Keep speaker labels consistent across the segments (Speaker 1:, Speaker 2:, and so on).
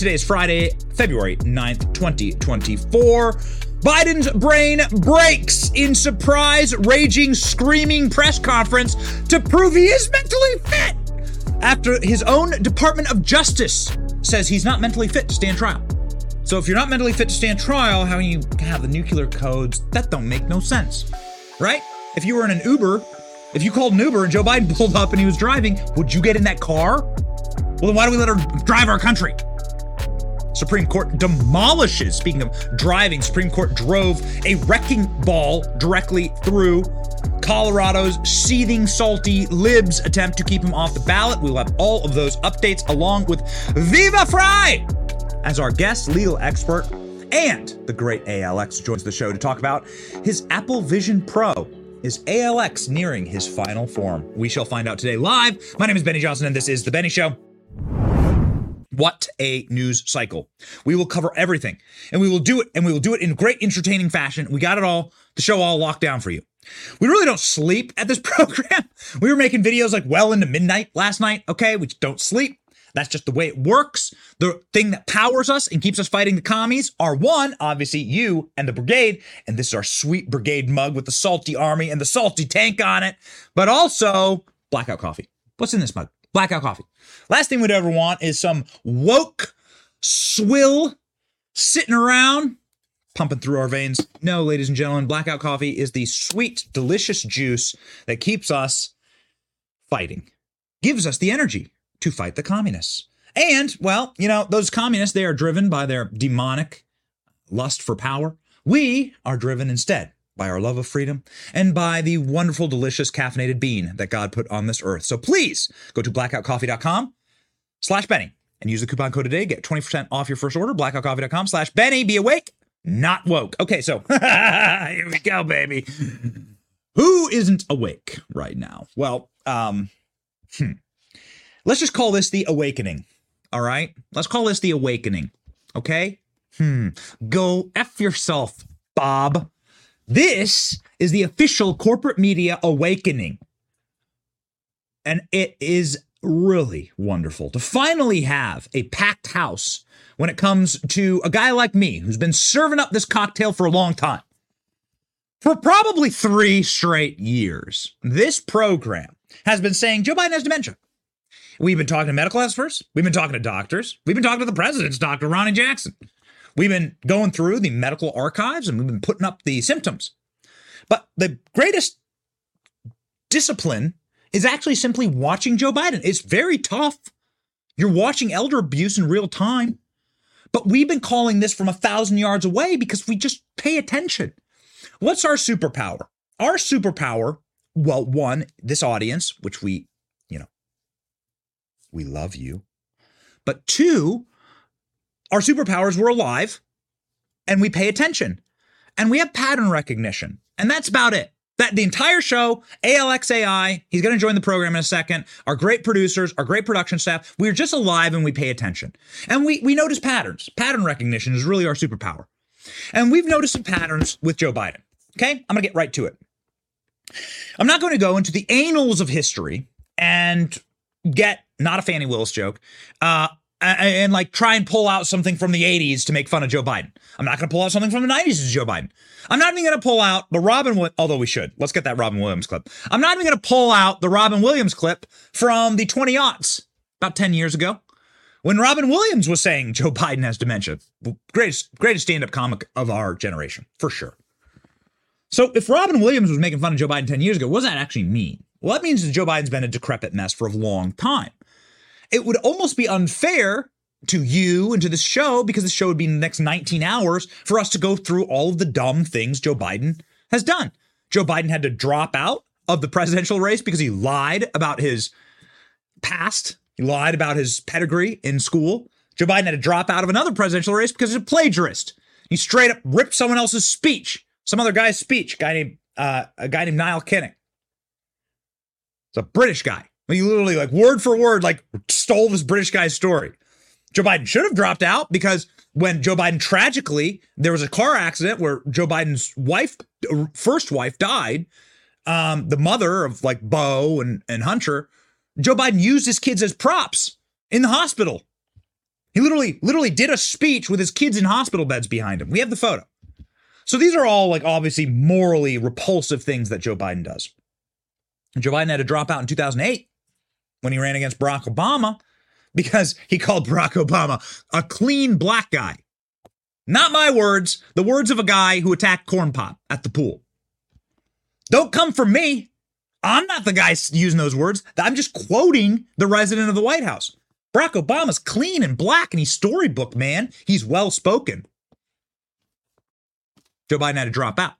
Speaker 1: Today is Friday, February 9th, 2024. Biden's brain breaks in surprise, raging, screaming press conference to prove he is mentally fit after his own Department of Justice says he's not mentally fit to stand trial. So if you're not mentally fit to stand trial, how you have the nuclear codes, that don't make no sense. Right? If you were in an Uber, if you called an Uber and Joe Biden pulled up and he was driving, would you get in that car? Well, then why do we let her drive our country? Supreme Court demolishes, speaking of driving, Supreme Court drove a wrecking ball directly through Colorado's seething, salty libs attempt to keep him off the ballot. We'll have all of those updates along with Viva Frei as our guest legal expert. And the great ALX joins the show to talk about his Apple Vision Pro. Is ALX nearing his final form? We shall find out today live. My name is Benny Johnson, and this is The Benny Show. What a news cycle. We will cover everything and we will do it and we will do it in great entertaining fashion. We got it all, the show all locked down for you. We really don't sleep at this program. We were making videos like well into midnight last night, okay? We don't sleep. That's just the way it works. The thing that powers us and keeps us fighting the commies are one, obviously, you and the brigade. And this is our sweet brigade mug with the salty army and the salty tank on it, but also blackout coffee. What's in this mug? Blackout coffee. Last thing we'd ever want is some woke swill sitting around pumping through our veins. No, ladies and gentlemen, blackout coffee is the sweet, delicious juice that keeps us fighting, gives us the energy to fight the communists. And, well, you know, those communists, they are driven by their demonic lust for power. We are driven instead by our love of freedom, and by the wonderful, delicious caffeinated bean that God put on this earth. So please go to blackoutcoffee.com slash Benny and use the coupon code today. Get 20% off your first order. Blackoutcoffee.com slash Benny. Be awake, not woke. Okay, so here we go, baby. Who isn't awake right now? Well, um, hmm. let's just call this the awakening. All right? Let's call this the awakening. Okay? Hmm. Go F yourself, Bob. This is the official corporate media awakening. And it is really wonderful to finally have a packed house when it comes to a guy like me who's been serving up this cocktail for a long time. For probably three straight years, this program has been saying Joe Biden has dementia. We've been talking to medical experts. We've been talking to doctors. We've been talking to the president's doctor, Ronny Jackson. We've been going through the medical archives and we've been putting up the symptoms. But the greatest discipline is actually simply watching Joe Biden. It's very tough. You're watching elder abuse in real time. But we've been calling this from a thousand yards away because we just pay attention. What's our superpower? Our superpower, well, one, this audience, which we, you know, we love you. But two, our superpowers we're alive and we pay attention and we have pattern recognition. And that's about it. That the entire show, ALXAI, he's going to join the program in a second. Our great producers, our great production staff, we're just alive and we pay attention. And we we notice patterns. Pattern recognition is really our superpower. And we've noticed some patterns with Joe Biden. Okay? I'm going to get right to it. I'm not going to go into the annals of history and get not a Fani Willis joke, uh, and, and like try and pull out something from the 80s to make fun of Joe Biden. I'm not going to pull out something from the 90s to Joe Biden. I'm not even going to pull out the Robin, although we should. Let's get that Robin Williams clip. I'm not even going to pull out the Robin Williams clip from the 20 aughts, about 10 years ago, when Robin Williams was saying Joe Biden has dementia. Greatest, greatest stand up comic of our generation, for sure. So if Robin Williams was making fun of Joe Biden 10 years ago, what does that actually mean? Well, that means that Joe Biden's been a decrepit mess for a long time it would almost be unfair to you and to this show because the show would be in the next 19 hours for us to go through all of the dumb things Joe Biden has done. Joe Biden had to drop out of the presidential race because he lied about his past. He lied about his pedigree in school. Joe Biden had to drop out of another presidential race because he's a plagiarist. He straight up ripped someone else's speech, some other guy's speech, guy named uh, a guy named Neil Kinnock. It's a British guy. He literally, like word for word, like stole this British guy's story. Joe Biden should have dropped out because when Joe Biden tragically, there was a car accident where Joe Biden's wife, first wife, died. Um, the mother of like Beau and, and Hunter, Joe Biden used his kids as props in the hospital. He literally, literally did a speech with his kids in hospital beds behind him. We have the photo. So these are all like obviously morally repulsive things that Joe Biden does. Joe Biden had to drop out in 2008 when he ran against Barack Obama because he called Barack Obama a clean black guy. Not my words, the words of a guy who attacked corn pop at the pool. Don't come for me. I'm not the guy using those words. I'm just quoting the resident of the White House. Barack Obama's clean and black and he's storybook, man. He's well spoken. Joe Biden had to drop out.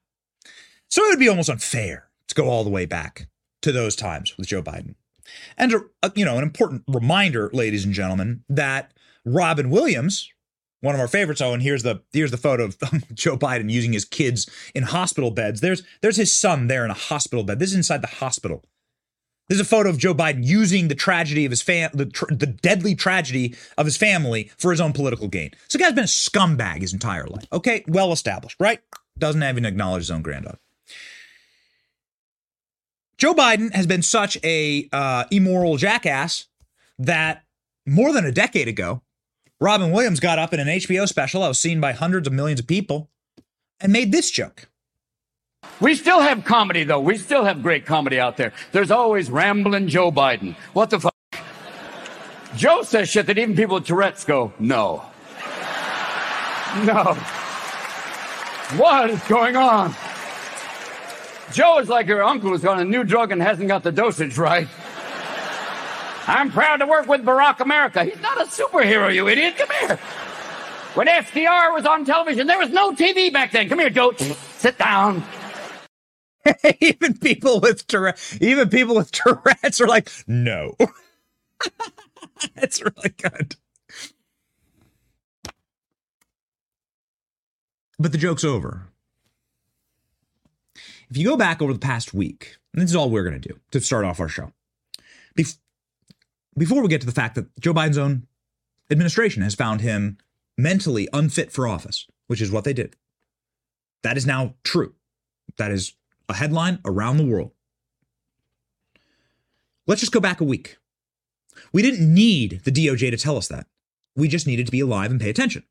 Speaker 1: So it would be almost unfair to go all the way back to those times with Joe Biden. And, a, a, you know, an important reminder, ladies and gentlemen, that Robin Williams, one of our favorites. Oh, and here's the here's the photo of Joe Biden using his kids in hospital beds. There's there's his son there in a hospital bed. This is inside the hospital. This is a photo of Joe Biden using the tragedy of his fam, the, the deadly tragedy of his family for his own political gain. So, guy's been a scumbag his entire life. Okay, well established, right? Doesn't even acknowledge his own granddaughter. Joe Biden has been such a uh, immoral jackass that more than a decade ago, Robin Williams got up in an HBO special that was seen by hundreds of millions of people and made this joke.
Speaker 2: We still have comedy, though. We still have great comedy out there. There's always rambling Joe Biden. What the fuck? Joe says shit that even people with Tourette's go, no. No. What is going on? Joe is like her uncle who's on a new drug and hasn't got the dosage right. I'm proud to work with Barack America. He's not a superhero, you idiot. Come here. When FDR was on television, there was no TV back then. Come here, Joe. Sit down.
Speaker 1: even people with Tourette's, even people with Tourette's are like, no. That's really good. But the joke's over. If you go back over the past week, and this is all we're going to do to start off our show. Bef- before we get to the fact that Joe Biden's own administration has found him mentally unfit for office, which is what they did. That is now true. That is a headline around the world. Let's just go back a week. We didn't need the DOJ to tell us that. We just needed to be alive and pay attention.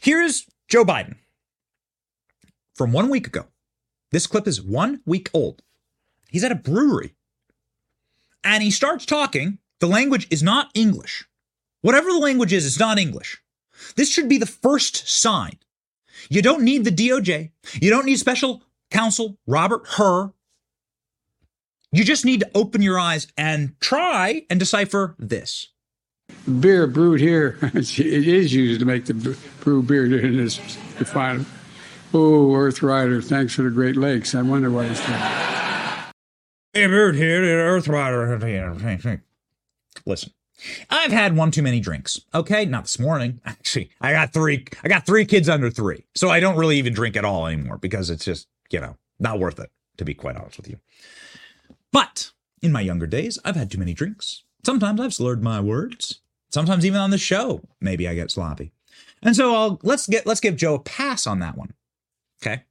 Speaker 1: Here's Joe Biden from one week ago. This clip is one week old. He's at a brewery and he starts talking. The language is not English. Whatever the language is, it's not English. This should be the first sign. You don't need the DOJ. You don't need special counsel Robert Hur. You just need to open your eyes and try and decipher this.
Speaker 3: Beer brewed here, it is used to make the brew beer in this refinery. Oh, Earth Rider, thanks for the Great Lakes. I wonder why it's there.
Speaker 1: Hey, brewed here, Earth Rider. Listen, I've had one too many drinks. Okay, not this morning. Actually, I got three. I got three kids under three, so I don't really even drink at all anymore because it's just you know not worth it. To be quite honest with you. But in my younger days, I've had too many drinks. Sometimes I've slurred my words. Sometimes even on the show, maybe I get sloppy. And so I'll let's get let's give Joe a pass on that one. Okay.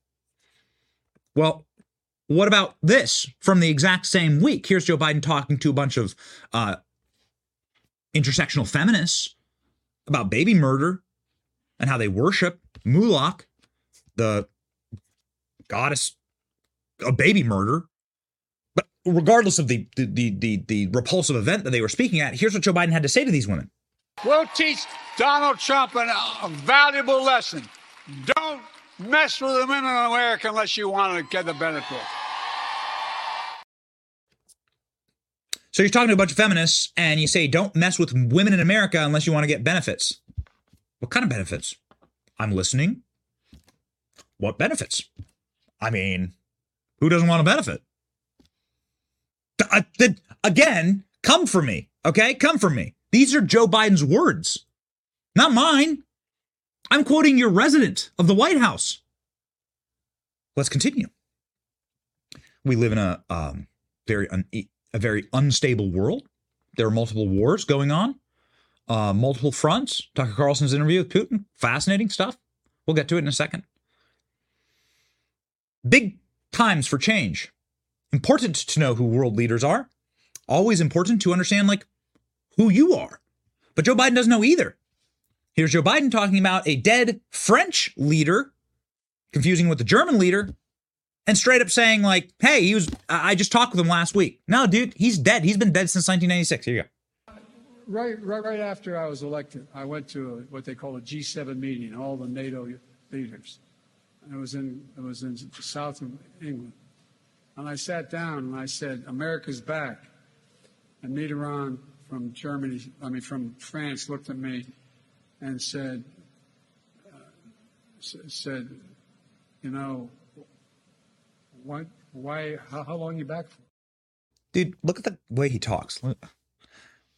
Speaker 1: Well, what about this from the exact same week? Here's Joe Biden talking to a bunch of uh, intersectional feminists about baby murder and how they worship Moloch, the goddess of baby murder. But regardless of the, the the the the repulsive event that they were speaking at, here's what Joe Biden had to say to these women.
Speaker 4: We'll teach Donald Trump a valuable lesson. Don't mess with the women in America unless you want to get the benefit.
Speaker 1: So you're talking to a bunch of feminists and you say, don't mess with women in America unless you want to get benefits. What kind of benefits? I'm listening. What benefits? I mean, who doesn't want a benefit? Uh, the, again, come for me, okay? Come for me. These are Joe Biden's words, not mine. I'm quoting your resident of the White House. Let's continue. We live in a um, very un- a very unstable world. There are multiple wars going on, uh, multiple fronts. Tucker Carlson's interview with Putin, fascinating stuff. We'll get to it in a second. Big times for change. Important to know who world leaders are. Always important to understand like who you are. But Joe Biden doesn't know either. Here's Joe Biden talking about a dead French leader, confusing with the German leader, and straight up saying, like, hey, he was, I I just talked with him last week. No, dude, he's dead. He's been dead since 1996. Here you go.
Speaker 3: Right, right, right after I was elected, I went to a, what they call a G7 meeting, all the NATO leaders. It was in it was in the south of England, and I sat down and I said, "America's back." And Mitterrand from Germany, I mean from France, looked at me and said, uh, s- "said, you know, what? Why? How, how long you back for?"
Speaker 1: Dude, look at the way he talks.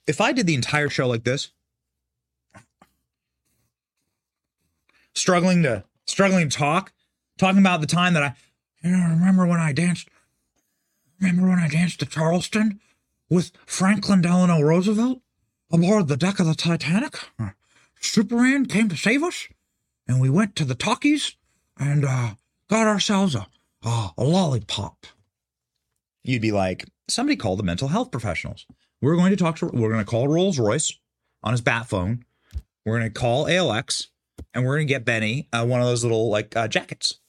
Speaker 1: If I did the entire show like this, struggling to struggling to talk, talking about the time that I, you know, remember when I danced, remember when I danced to Charleston with Franklin Delano Roosevelt aboard the deck of the Titanic? Superman came to save us, and we went to the talkies and uh, got ourselves a, a a lollipop you'd be like, somebody call the mental health professionals. We're going to talk to, we're going to call Rolls Royce on his bat phone. We're going to call ALX and we're going to get Benny uh, one of those little like uh, jackets.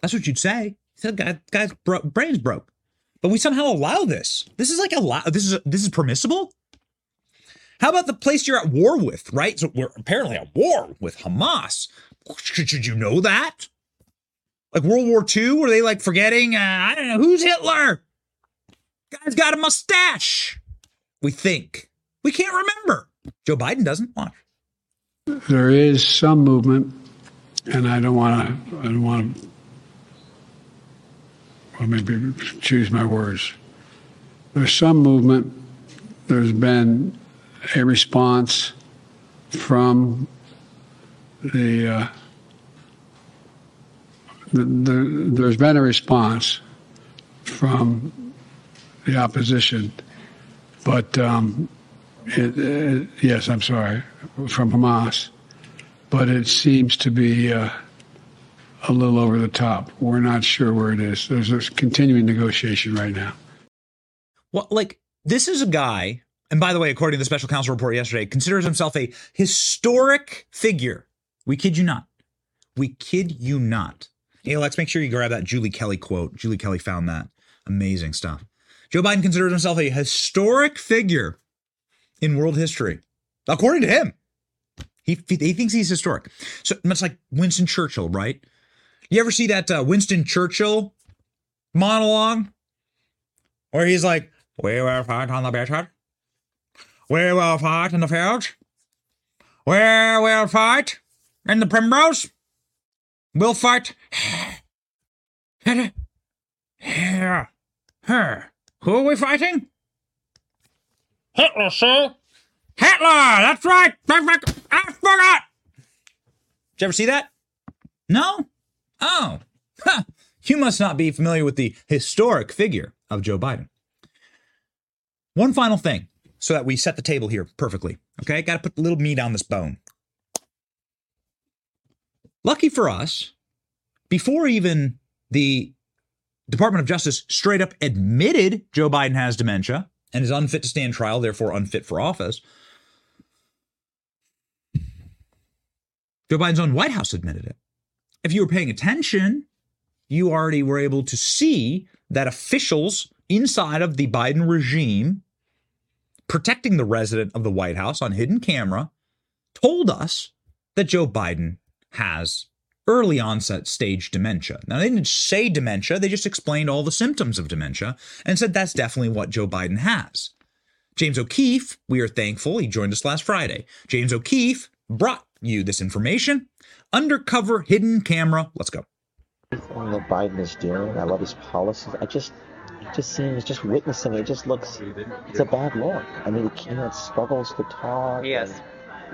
Speaker 1: That's what you'd say. Said, guy, guy's bro- brain's broke. But we somehow allow this. This is like a lot. This is this is permissible. How about the place you're at war with, right? So we're apparently at war with Hamas. Should, you know that? Like World War II, were they like forgetting? Uh, I don't know who's Hitler. Guy's got a mustache. We think we can't remember. Joe Biden doesn't. Watch.
Speaker 3: There is some movement, and I don't want to. I don't want to. Well, maybe choose my words. There's some movement. There's been a response from the. Uh, the, the there's been a response from the opposition, but um, it, it, yes, I'm sorry, from Hamas, but it seems to be uh, a little over the top. We're not sure where it is. There's a continuing negotiation right now.
Speaker 1: Well, like this is a guy, and by the way, according to the special counsel report yesterday, considers himself a historic figure. We kid you not. We kid you not. Hey, Alex, make sure you grab that Julie Kelly quote. Julie Kelly found that. Amazing stuff. Joe Biden considers himself a historic figure in world history, according to him. He, he thinks he's historic. So much like Winston Churchill, right? You ever see that uh, Winston Churchill monologue where he's like, "We will fight on the battle. We will fight in the field. We will fight in the primrose. We'll fight. Who are we fighting? Hitler, sir. Hitler! That's right! I forgot! Did you ever see that? No? Oh. Huh. You must not be familiar with the historic figure of Joe Biden. One final thing, so that we set the table here perfectly. Okay? Got to put a little meat on this bone. Lucky for us, before even the Department of Justice straight up admitted Joe Biden has dementia and is unfit to stand trial, therefore unfit for office, Joe Biden's own White House admitted it. If you were paying attention, you already were able to see that officials inside of the Biden regime protecting the resident of the White House on hidden camera told us that Joe Biden has early onset stage dementia. Now, they didn't say dementia, they just explained all the symptoms of dementia and said that's definitely what Joe Biden has. James O'Keefe, we are thankful he joined us last Friday. James O'Keefe brought you this information. Undercover hidden camera. Let's go.
Speaker 5: everything that Biden is doing. I love his policies. I just, it just seems, just witnessing it, just looks, it's a bad look. I mean, he can't, struggles to talk.
Speaker 6: Yes.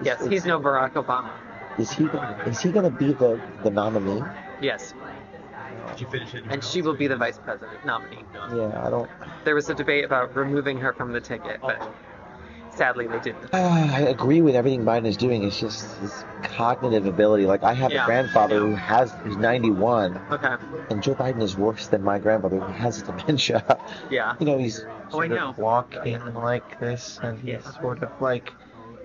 Speaker 6: Yes,
Speaker 5: it's-
Speaker 6: he's no Barack Obama.
Speaker 5: Is he, gonna- is he going to be the, the nominee?
Speaker 6: Yes. And she will be the vice president nominee.
Speaker 5: Yeah, I don't,
Speaker 6: There was a debate about removing her from the ticket, but sadly they didn't.
Speaker 5: Ah, I agree with everything Biden is doing. It's just his cognitive ability. Like, I have
Speaker 6: Yeah,
Speaker 5: a grandfather
Speaker 6: yeah.
Speaker 5: who has, who's 91,
Speaker 6: Okay.
Speaker 5: and Joe Biden is worse than my grandfather who has dementia.
Speaker 6: Yeah.
Speaker 5: You know, he's
Speaker 6: Oh, I
Speaker 5: sort
Speaker 6: know.
Speaker 5: of walking like this, and he's
Speaker 6: Yes.
Speaker 5: sort of like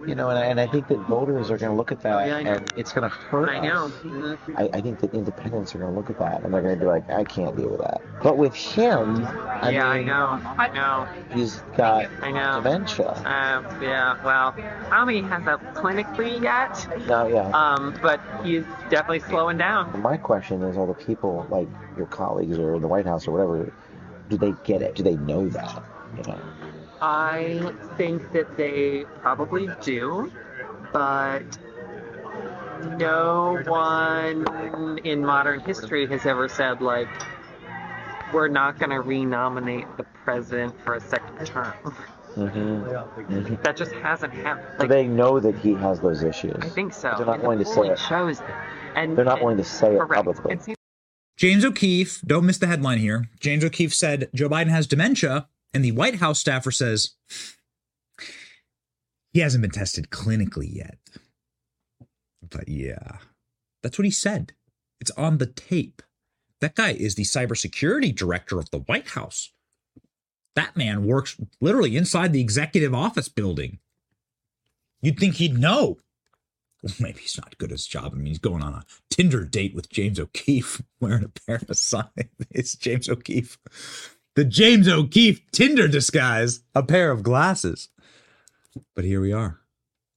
Speaker 5: You know, and I, and I think that voters are going to look at that
Speaker 6: Yeah,
Speaker 5: and it's going to hurt
Speaker 6: I know.
Speaker 5: us. I, I think that independents are going to look at that and they're going to be like, I can't deal with that. But with him, I
Speaker 6: yeah, I know. I know.
Speaker 5: he's got
Speaker 6: I know.
Speaker 5: dementia.
Speaker 6: Um, yeah, well, I don't think he has that clinically yet,
Speaker 5: No, yeah.
Speaker 6: um, but he's definitely slowing down.
Speaker 5: My question is, are the people like your colleagues or in the White House or whatever, do they get it? Do they know that? You know?
Speaker 6: I think that they probably do, but no one in modern history has ever said, like, we're not going to renominate the president for a second term.
Speaker 5: Mm-hmm.
Speaker 6: That just hasn't happened.
Speaker 5: So
Speaker 6: Like,
Speaker 5: they know that he has those issues.
Speaker 6: I think so.
Speaker 5: They're not going to say
Speaker 6: polling
Speaker 5: it.
Speaker 6: shows that. And,
Speaker 5: They're not going to say it
Speaker 6: correct.
Speaker 5: publicly.
Speaker 6: And
Speaker 1: James O'Keefe, don't miss the headline here. James O'Keefe said Joe Biden has dementia, and the White House staffer says he hasn't been tested clinically yet. But yeah, that's what he said. It's on the tape. That guy is the cybersecurity director of the White House. That man works literally inside the executive office building. You'd think he'd know. Well, maybe he's not good at his job. I mean, he's going on a Tinder date with James O'Keefe wearing a pair of signs. It's James O'Keefe. The James O'Keefe Tinder disguise, a pair of glasses. But here we are.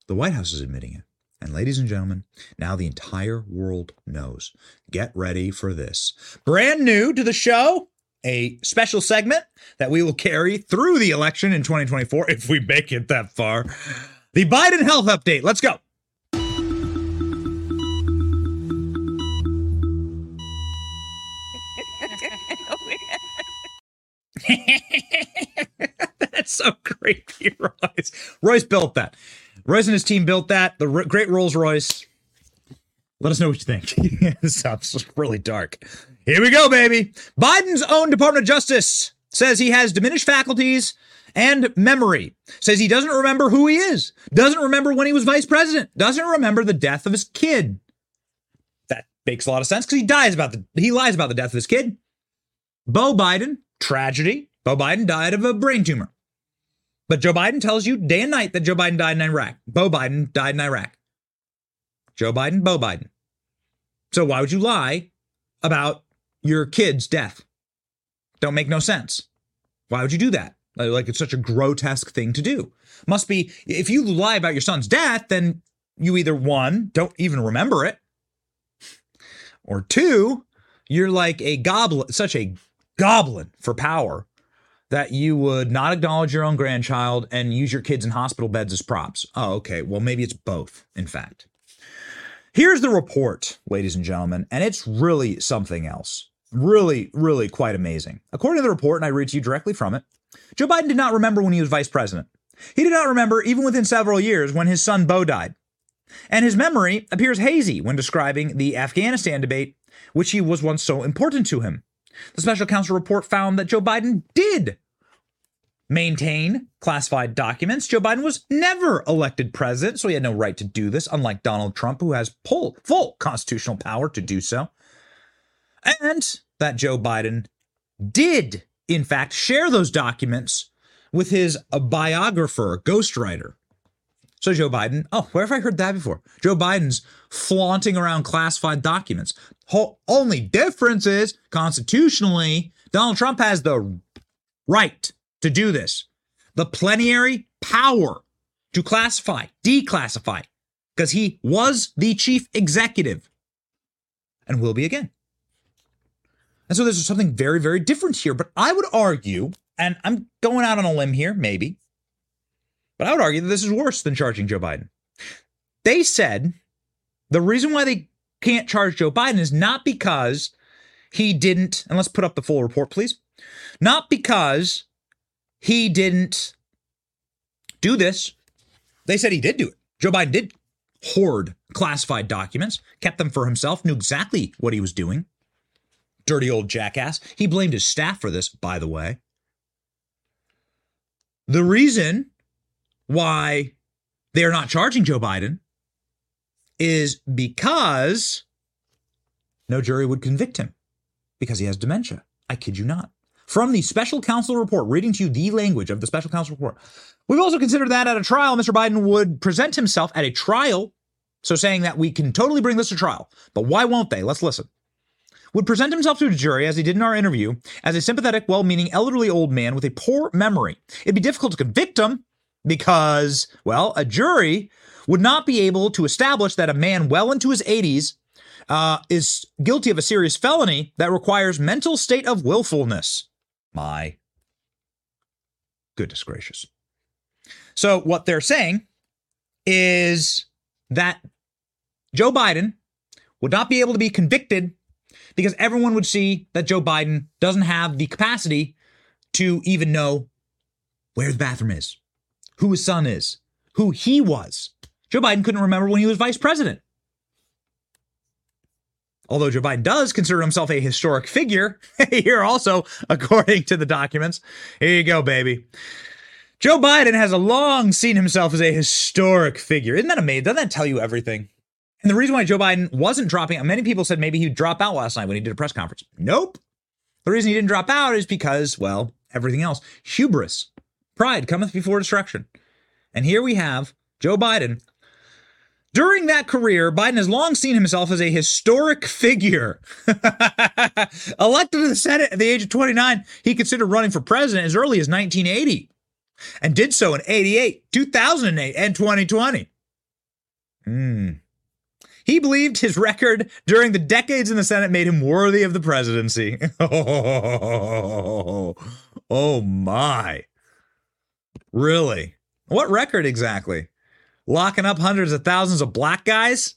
Speaker 1: The White House is admitting it. And ladies and gentlemen, now the entire world knows. Get ready for this. Brand new to the show, a special segment that we will carry through the election in 2024 if we make it that far. The Biden health update. Let's go. That's so creepy, Royce. Royce built that. Royce and his team built that. The great Rolls Royce. Let us know what you think. this sounds really dark. Here we go, baby. Biden's own Department of Justice says he has diminished faculties and memory. Says he doesn't remember who he is. Doesn't remember when he was vice president. Doesn't remember the death of his kid. That makes a lot of sense because he dies about the he lies about the death of his kid. Beau Biden, tragedy. Beau Biden died of a brain tumor. But Joe Biden tells you day and night that Joe Biden died in Iraq. Beau Biden died in Iraq. Joe Biden, Beau Biden. So why would you lie about your kid's death? Don't make no sense. Why would you do that? Like it's such a grotesque thing to do. Must be if you lie about your son's death, then you either one, don't even remember it, or two, you're like a goblin, such a goblin for power that you would not acknowledge your own grandchild and use your kids in hospital beds as props. Oh, okay. Well, maybe it's both, in fact. Here's the report, ladies and gentlemen, and it's really something else. Really, really quite amazing. According to the report, and I read to you directly from it, Joe Biden did not remember when he was vice president. He did not remember, even within several years, when his son Beau died. And his memory appears hazy when describing the Afghanistan debate, which he was once so important to him. The special counsel report found that Joe Biden did maintain classified documents. Joe Biden was never elected president, so he had no right to do this, unlike Donald Trump, who has full, full constitutional power to do so. And that Joe Biden did, in fact, share those documents with his biographer, ghostwriter. So Joe Biden, oh, where have I heard that before? Joe Biden's flaunting around classified documents. Ho- only difference is constitutionally, Donald Trump has the right to do this, the plenary power to classify, declassify, because he was the chief executive and will be again. And so there's something very, very different here. But I would argue, and I'm going out on a limb here, maybe, but I would argue that this is worse than charging Joe Biden. They said the reason why they can't charge Joe Biden is not because he didn't, and let's put up the full report, please. Not because he didn't do this. They said he did do it. Joe Biden did hoard classified documents, kept them for himself, knew exactly what he was doing. Dirty old jackass. He blamed his staff for this, by the way. The reason why they're not charging Joe Biden is because no jury would convict him because he has dementia. I kid you not. From the special counsel report, reading to you the language of the special counsel report. We've also considered that at a trial, Mr. Biden would present himself at a trial. So saying that we can totally bring this to trial, but why won't they? Let's listen. Would present himself to a jury, as he did in our interview, as a sympathetic, well meaning elderly old man with a poor memory. It'd be difficult to convict him because, well, a jury would not be able to establish that a man well into his 80s uh, is guilty of a serious felony that requires mental state of willfulness. My goodness gracious. So, what they're saying is that Joe Biden would not be able to be convicted because everyone would see that Joe Biden doesn't have the capacity to even know where the bathroom is, who his son is, who he was. Joe Biden couldn't remember when he was vice president. Although Joe Biden does consider himself a historic figure, here also, according to the documents. Here you go, baby. Joe Biden has long seen himself as a historic figure. Isn't that amazing? Doesn't that tell you everything? And the reason why Joe Biden wasn't dropping many people said maybe he'd drop out last night when he did a press conference. Nope. The reason he didn't drop out is because, well, everything else. Hubris, pride cometh before destruction. And here we have Joe Biden. During that career, Biden has long seen himself as a historic figure. Elected to the Senate at the age of 29, he considered running for president as early as 1980 and did so in 88, 2008, and 2020. Hmm. He believed his record during the decades in the Senate made him worthy of the presidency. Oh, oh my. Really? What record exactly? Locking up hundreds of thousands of black guys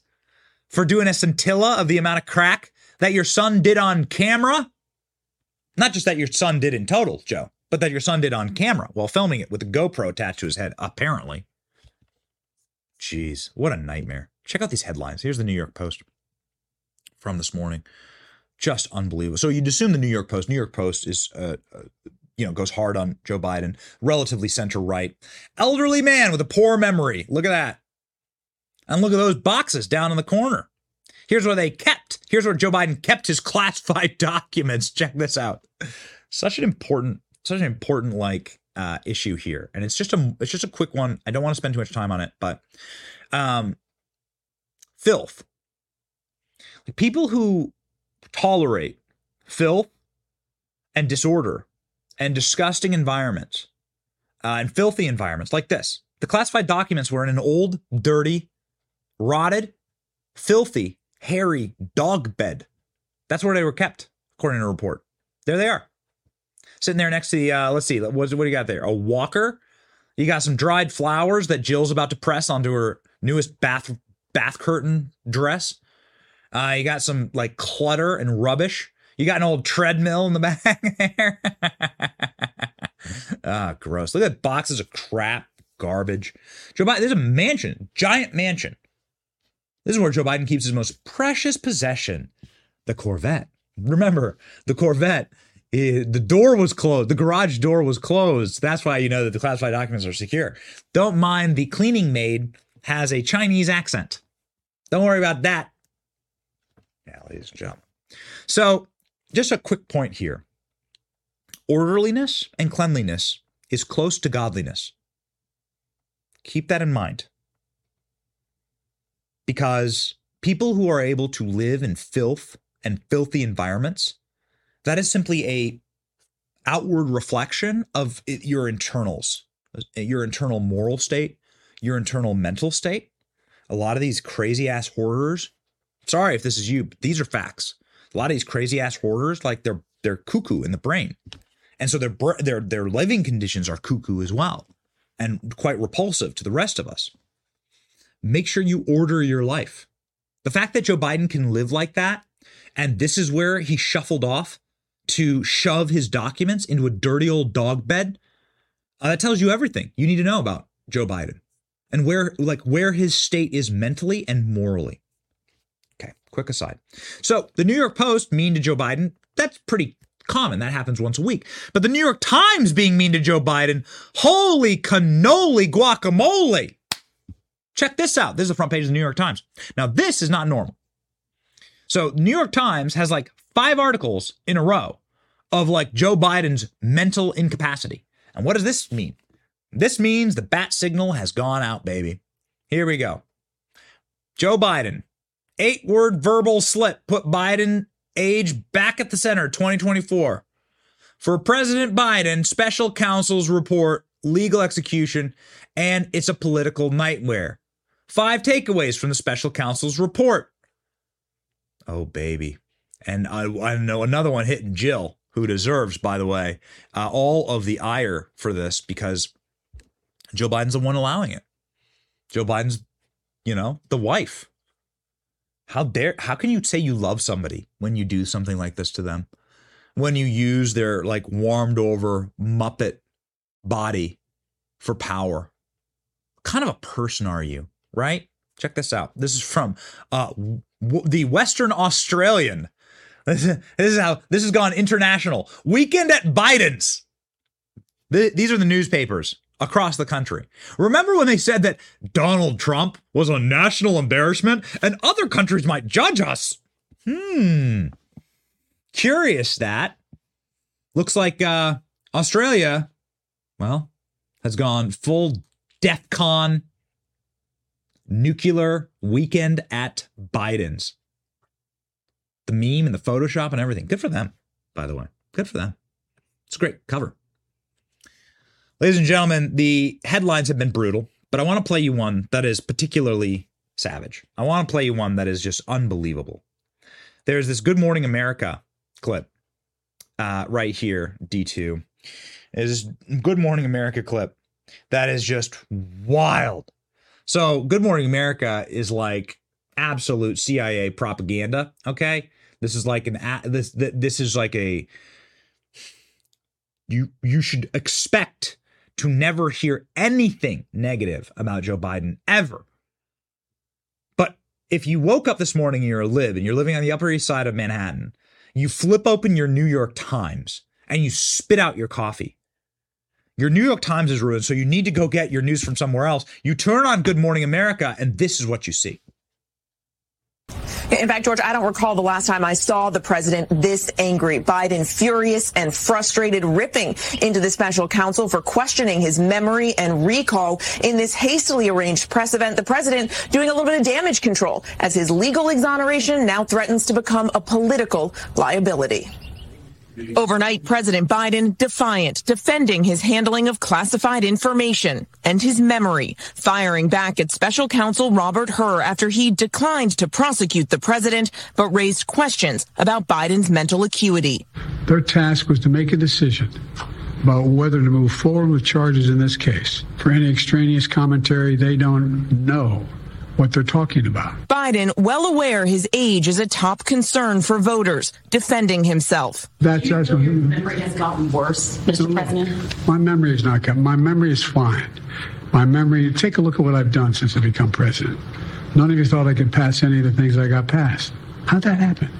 Speaker 1: for doing a scintilla of the amount of crack that your son did on camera? Not just that your son did in total, Joe, but that your son did on camera while filming it with a GoPro attached to his head, apparently. Jeez, what a nightmare. Check out these headlines. Here's the New York Post from this morning. Just unbelievable. So you'd assume the New York Post. New York Post is, uh, uh, you know, goes hard on Joe Biden, relatively center right, elderly man with a poor memory. Look at that, and look at those boxes down in the corner. Here's where they kept. Here's where Joe Biden kept his classified documents. Check this out. Such an important, such an important like uh, issue here, and it's just a, it's just a quick one. I don't want to spend too much time on it, but um, filth. Like people who tolerate filth and disorder and disgusting environments uh, and filthy environments like this. The classified documents were in an old, dirty, rotted, filthy, hairy dog bed. That's where they were kept, according to a report. There they are. Sitting there next to the, uh, let's see, what, what do you got there? A walker. You got some dried flowers that Jill's about to press onto her newest bath bath curtain dress. Uh, you got some like clutter and rubbish. You got an old treadmill in the back there. ah, gross. Look at boxes of crap, garbage. Joe Biden, there's a mansion, giant mansion. This is where Joe Biden keeps his most precious possession, the Corvette. Remember, the Corvette, eh, the door was closed. The garage door was closed. That's why you know that the classified documents are secure. Don't mind the cleaning maid has a Chinese accent. Don't worry about that. Yeah, ladies and gentlemen. So, just a quick point here orderliness and cleanliness is close to godliness. Keep that in mind. Because people who are able to live in filth and filthy environments, that is simply a outward reflection of your internals, your internal moral state, your internal mental state. A lot of these crazy ass hoarders, sorry if this is you, but these are facts. A lot of these crazy ass hoarders, like they're they're cuckoo in the brain, and so their their their living conditions are cuckoo as well, and quite repulsive to the rest of us. Make sure you order your life. The fact that Joe Biden can live like that, and this is where he shuffled off to shove his documents into a dirty old dog bed, uh, that tells you everything you need to know about Joe Biden and where like where his state is mentally and morally. Quick aside. So the New York Post mean to Joe Biden, that's pretty common. That happens once a week. But the New York Times being mean to Joe Biden, holy cannoli guacamole. Check this out. This is the front page of the New York Times. Now, this is not normal. So, New York Times has like five articles in a row of like Joe Biden's mental incapacity. And what does this mean? This means the bat signal has gone out, baby. Here we go. Joe Biden, eight word verbal slip put Biden age back at the center 2024. For President Biden, special counsel's report, legal execution, and it's a political nightmare. Five takeaways from the special counsel's report. Oh, baby. And I, I know another one hitting Jill, who deserves, by the way, uh, all of the ire for this because Joe Biden's the one allowing it. Joe Biden's, you know, the wife. How dare how can you say you love somebody when you do something like this to them? When you use their like warmed over muppet body for power. What kind of a person are you, right? Check this out. This is from uh, w- the Western Australian. This is, how this has gone international. Weekend at Biden's. Th- these are the newspapers across the country. Remember when they said that Donald Trump was a national embarrassment and other countries might judge us? Hmm. Curious that. Looks like uh, Australia, well, has gone full DEFCON nuclear weekend at Biden's. The meme and the Photoshop and everything. Good for them, by the way. Good for them. It's a great cover. Ladies and gentlemen, the headlines have been brutal, but I want to play you one that is particularly savage. I want to play you one that is just unbelievable. There's this Good Morning America clip uh, right here, D2. Is Good Morning America clip that is just wild. So, Good Morning America is like absolute CIA propaganda. Okay, this is like an this this is like a you you should expect to never hear anything negative about Joe Biden ever. But if you woke up this morning and you're a lib and you're living on the Upper East Side of Manhattan, you flip open your New York Times and you spit out your coffee. Your New York Times is ruined, so you need to go get your news from somewhere else. You turn on Good Morning America, and this is what you see.
Speaker 7: In fact, George, I don't recall the last time I saw the president this angry. Biden furious and frustrated, ripping into the special counsel for questioning his memory and recall in this hastily arranged press event. The president doing a little bit of damage control as his legal exoneration now threatens to become a political liability. Overnight, President Biden defiant, defending his handling of classified information and his memory, firing back at special counsel Robert Hur after he declined to prosecute the president, but raised questions about Biden's mental acuity.
Speaker 3: Their task was to make a decision about whether to move forward with charges in this case. For any extraneous commentary, they don't know what they're talking about.
Speaker 7: Biden, well aware his age is a top concern for voters, defending himself.
Speaker 3: That's, that's
Speaker 8: Your memory has gotten worse, Mr. President.
Speaker 3: My memory is not good. My memory is fine. My memory, take a look at what I've done since I become president. None of you thought I could pass any of the things I got passed. How'd that happen?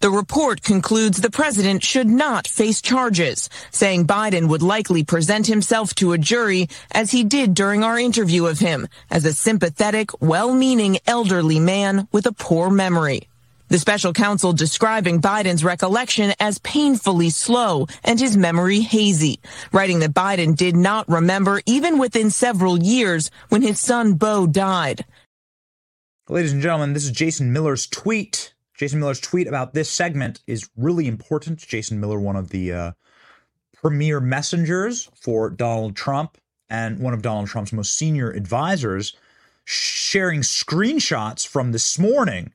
Speaker 7: The report concludes the president should not face charges, saying Biden would likely present himself to a jury as he did during our interview of him as a sympathetic, well-meaning elderly man with a poor memory. The special counsel describing Biden's recollection as painfully slow and his memory hazy, writing that Biden did not remember even within several years when his son Beau died.
Speaker 1: Ladies and gentlemen, this is Jason Miller's tweet Jason Miller's tweet about this segment is really important. Jason Miller, one of the uh, premier messengers for Donald Trump and one of Donald Trump's most senior advisors, sharing screenshots from this morning.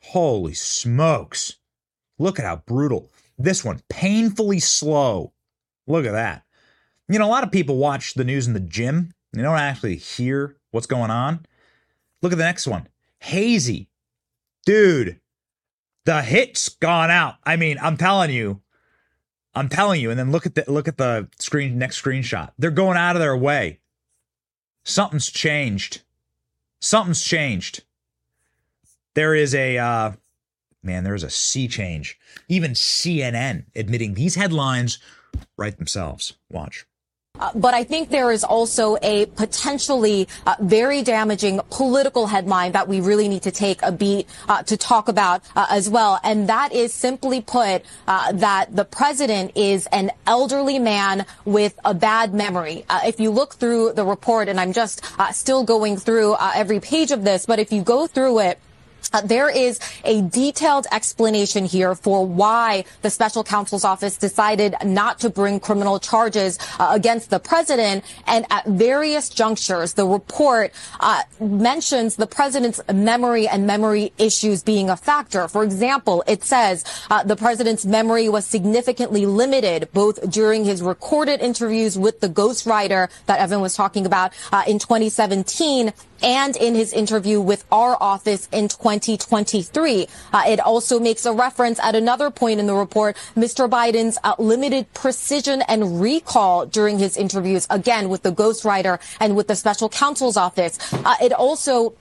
Speaker 1: Holy smokes. Look at how brutal. This one, painfully slow. Look at that. You know, a lot of people watch the news in the gym. They don't actually hear what's going on. Look at the next one. Hazy, dude, the hit's gone out. I mean, I'm telling you, I'm telling you. And then look at the look at the screen next screenshot. They're going out of their way. Something's changed. Something's changed. There is a uh, man. There is a sea change. Even CNN admitting these headlines write themselves. Watch.
Speaker 9: Uh, but I think there is also a potentially uh, very damaging political headline that we really need to take a beat uh, to talk about uh, as well. And that is simply put uh, that the president is an elderly man with a bad memory. If you look through the report, and I'm just still going through every page of this, but if you go through it, uh, there is a detailed explanation here for why the special counsel's office decided not to bring criminal charges uh, against the president. And at various junctures, the report uh, mentions the president's memory and memory issues being a factor. For example, it says uh, the president's memory was significantly limited both during his recorded interviews with the ghostwriter that Evan was talking about uh, in 2017 and in his interview with our office in 2023. Uh, it also makes a reference at another point in the report, Mr. Biden's uh, limited precision and recall during his interviews, again, with the ghostwriter and with the special counsel's office. Uh, it also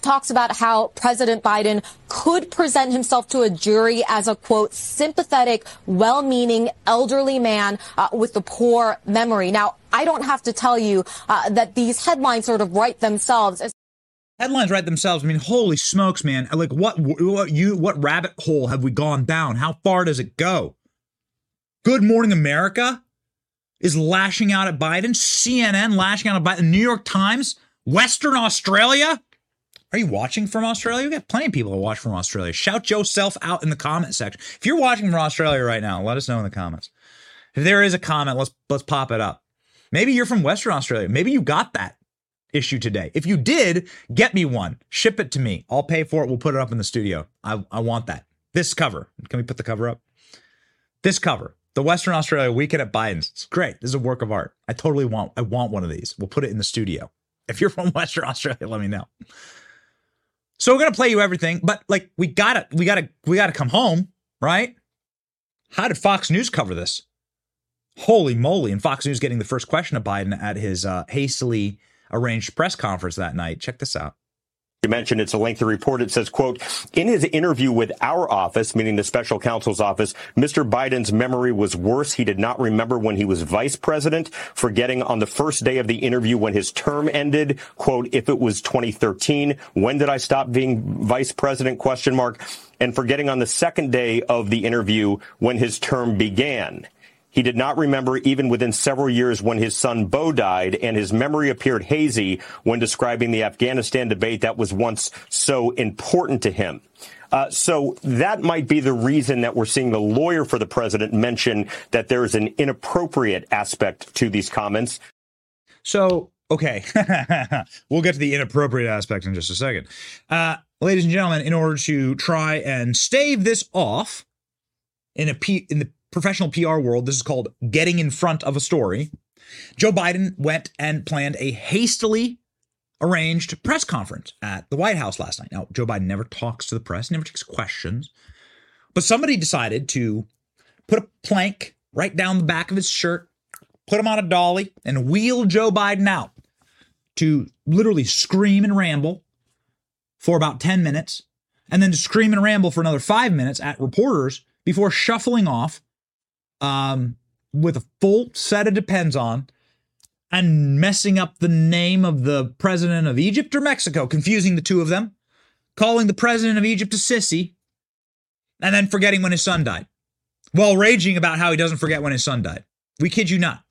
Speaker 9: talks about how President Biden could present himself to a jury as a quote sympathetic, well-meaning elderly man uh, with a poor memory. Now, I don't have to tell you uh, that these headlines sort of write themselves.
Speaker 1: Headlines write themselves. I mean, holy smokes, man! Like, what, what you, what rabbit hole have we gone down? How far does it go? Good Morning America is lashing out at Biden. CNN lashing out at Biden. New York Times, Western Australia. Are you watching from Australia? We got plenty of people to watch from Australia. Shout yourself out in the comment section. If you're watching from Australia right now, let us know in the comments. If there is a comment, let's let's pop it up. Maybe you're from Western Australia. Maybe you got that issue today. If you did, get me one. Ship it to me. I'll pay for it. We'll put it up in the studio. I, I want that. This cover. Can we put the cover up? This cover. The Western Australia Weekend at Biden's. It's great. This is a work of art. I totally want I want one of these. We'll put it in the studio. If you're from Western Australia, let me know. So we're gonna play you everything, but like we gotta, we gotta, we gotta come home, right? How did Fox News cover this? Holy moly! And Fox News getting the first question of Biden at his uh, hastily arranged press conference that night. Check this out.
Speaker 10: You mentioned it's a lengthy report. It says, quote, in his interview with our office, meaning the special counsel's office, Mr. Biden's memory was worse. He did not remember when he was vice president, forgetting on the first day of the interview when his term ended, quote, if it was 2013, when did I stop being vice president, question mark, and forgetting on the second day of the interview when his term began. He did not remember even within several years when his son Beau died, and his memory appeared hazy when describing the Afghanistan debate that was once so important to him. Uh, so that might be the reason that we're seeing the lawyer for the president mention that there is an inappropriate aspect to these comments.
Speaker 1: So, okay, we'll get to the inappropriate aspect in just a second. Uh, ladies and gentlemen, in order to try and stave this off in a P- in the professional PR world, this is called getting in front of a story. Joe Biden went and planned a hastily arranged press conference at the White House last night. Now, Joe Biden never talks to the press, never takes questions, but somebody decided to put a plank right down the back of his shirt, put him on a dolly, and wheel Joe Biden out to literally scream and ramble for about 10 minutes, and then to scream and ramble for another five minutes at reporters before shuffling off um, with a full set of depends on and messing up the name of the president of Egypt or Mexico, confusing the two of them, calling the president of Egypt a sissy, and then forgetting when his son died, while raging about how he doesn't forget when his son died. We kid you not.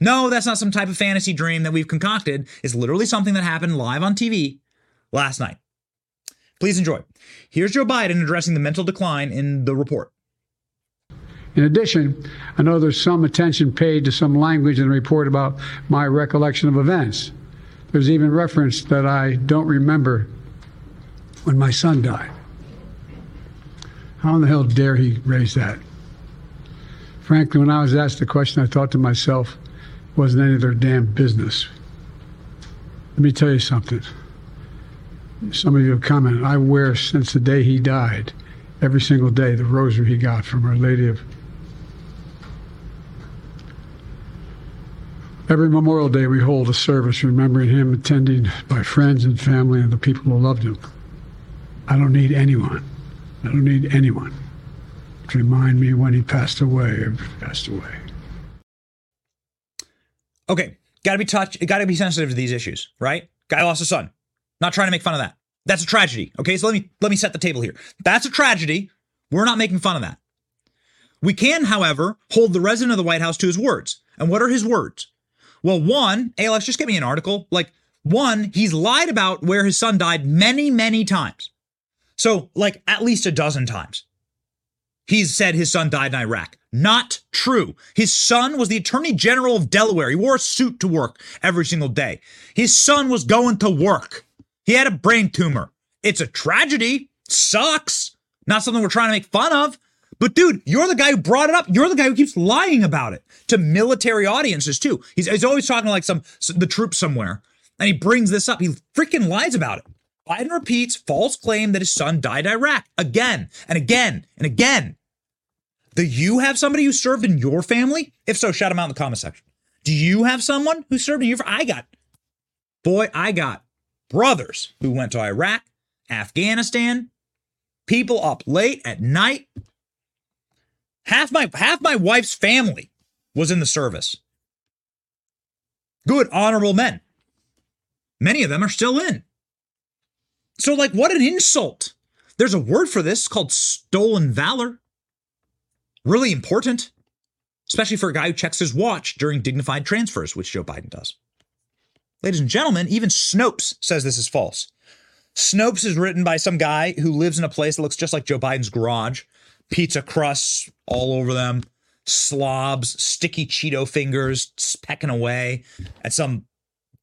Speaker 1: No, that's not some type of fantasy dream that we've concocted. It's literally something that happened live on TV last night. Please enjoy. Here's Joe Biden addressing the mental decline in the report.
Speaker 3: In addition, I know there's some attention paid to some language in the report about my recollection of events. There's even reference that I don't remember when my son died. How in the hell dare he raise that? Frankly, when I was asked the question, I thought to myself, wasn't any of their damn business. Let me tell you something. Some of you have commented, I wear since the day he died, every single day, the rosary he got from Our Lady of Every Memorial Day, we hold a service remembering him, attended by friends and family and the people who loved him. I don't need anyone. I don't need anyone to remind me when he passed away or passed away.
Speaker 1: Okay, gotta be touch, gotta be sensitive to these issues, right? Guy lost a son. Not trying to make fun of that. That's a tragedy. Okay, so let me let me set the table here. That's a tragedy. We're not making fun of that. We can, however, hold the resident of the White House to his words. And what are his words? Well, one, ALX, just get me an article. Like, one, he's lied about where his son died many, many times. So, like, at least a dozen times. He's said his son died in Iraq. Not true. His son was the Attorney General of Delaware. He wore a suit to work every single day. His son was going to work. He had a brain tumor. It's a tragedy. Sucks. Not something we're trying to make fun of. But dude, you're the guy who brought it up. You're the guy who keeps lying about it to military audiences too. He's, he's always talking to like some the troops somewhere, and he brings this up. He freaking lies about it. Biden repeats false claim that his son died in Iraq again and again and again. Do you have somebody who served in your family? If so, shout them out in the comment section. Do you have someone who served in your? I got, boy, I got brothers who went to Iraq, Afghanistan, people up late at night. Half my half my wife's family was in the service. Good, honorable men. Many of them are still in. So, like, what an insult. There's a word for this called stolen valor. Really important, especially for a guy who checks his watch during dignified transfers, which Joe Biden does. Ladies and gentlemen, even Snopes says this is false. Snopes is written by some guy who lives in a place that looks just like Joe Biden's garage. Pizza crusts all over them, slobs, sticky Cheeto fingers pecking away at some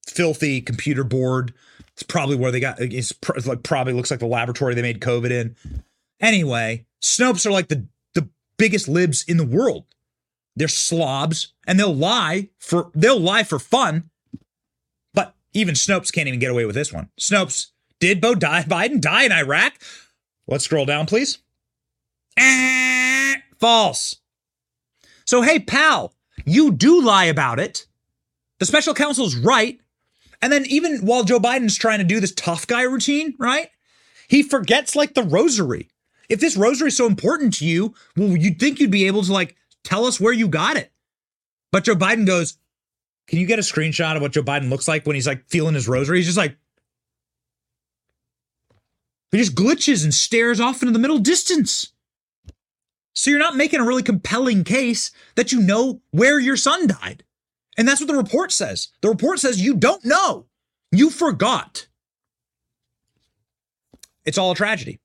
Speaker 1: filthy computer board. It's probably where they got it's like probably looks like the laboratory they made COVID in. Anyway, Snopes are like the the biggest libs in the world. They're slobs and they'll lie for they'll lie for fun. But even Snopes can't even get away with this one. Snopes, did Beau Biden die in Iraq? Let's scroll down, please. Eh, false. So, hey, pal, you do lie about it. The special counsel's right. And then, even while Joe Biden's trying to do this tough guy routine, right? He forgets like the rosary. If this rosary is so important to you, well, you'd think you'd be able to like tell us where you got it. But Joe Biden goes, Can you get a screenshot of what Joe Biden looks like when he's like feeling his rosary? He's just like, he just glitches and stares off into the middle distance. So you're not making a really compelling case that you know where your son died. And that's what the report says. The report says you don't know. You forgot. It's all a tragedy.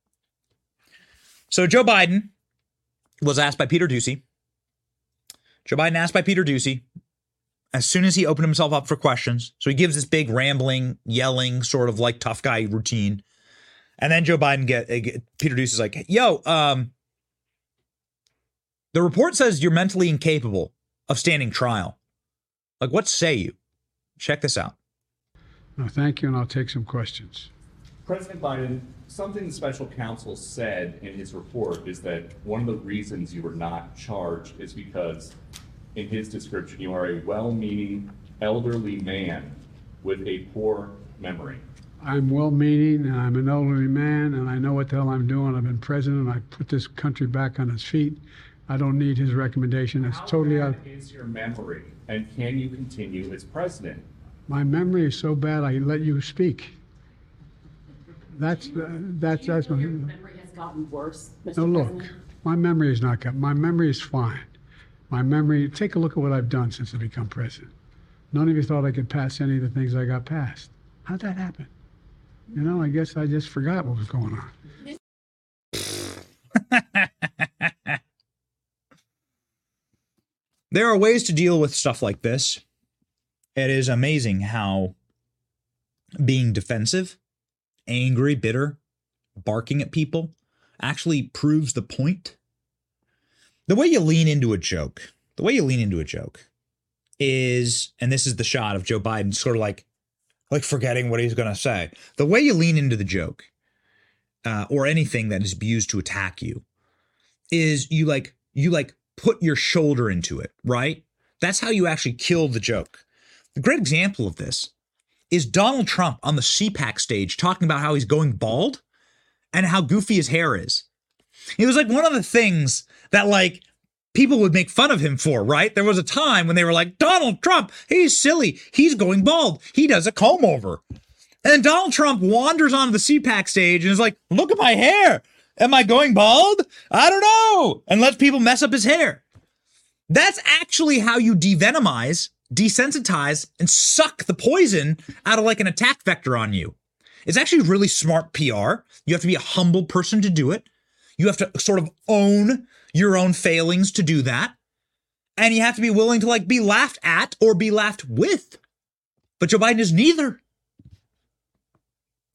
Speaker 1: So Joe Biden was asked by Peter Doocy. Joe Biden asked by Peter Doocy as soon as he opened himself up for questions. So he gives this big rambling, yelling, sort of like tough guy routine. And then Joe Biden get, get Peter is like, "Yo, um, the report says you're mentally incapable of standing trial. Like, what say you? Check this out.
Speaker 3: No, thank you, and I'll take some questions.
Speaker 11: President Biden, something the special counsel said in his report is that one of the reasons you were not charged is because, in his description, you are a well meaning elderly man with a poor memory.
Speaker 3: I'm well meaning, and I'm an elderly man, and I know what the hell I'm doing. I've been president, I put this country back on its feet. I don't need his recommendation. That's
Speaker 11: How
Speaker 3: totally
Speaker 11: bad
Speaker 3: out.
Speaker 11: is your memory, and can you continue as president?
Speaker 3: My memory is so bad, I let you speak. That's, uh, that's, that's my.
Speaker 8: Your memory has gotten worse, Mr.
Speaker 3: No, look,
Speaker 8: President.
Speaker 3: my memory is not good. My memory is fine. My memory, take a look at what I've done since I become president. None of you thought I could pass any of the things I got passed. How'd that happen? You know, I guess I just forgot what was going on.
Speaker 1: There are ways to deal with stuff like this. It is amazing how being defensive, angry, bitter, barking at people actually proves the point. The way you lean into a joke, the way you lean into a joke is, and this is the shot of Joe Biden sort of like, like forgetting what he's going to say. The way you lean into the joke, uh, or anything that is used to attack you, is you like you like put your shoulder into it, right? That's how you actually kill the joke. A great example of this is Donald Trump on the CPAC stage talking about how he's going bald and how goofy his hair is. It was like one of the things that like people would make fun of him for, right? There was a time when they were like, Donald Trump, he's silly. He's going bald. He does a comb over. And Donald Trump wanders onto the CPAC stage and is like, look at my hair. Am I going bald? I don't know. And lets people mess up his hair. That's actually how you devenomize, desensitize, and suck the poison out of like an attack vector on you. It's actually really smart PR. You have to be a humble person to do it. You have to sort of own your own failings to do that. And you have to be willing to like be laughed at or be laughed with. But Joe Biden is neither.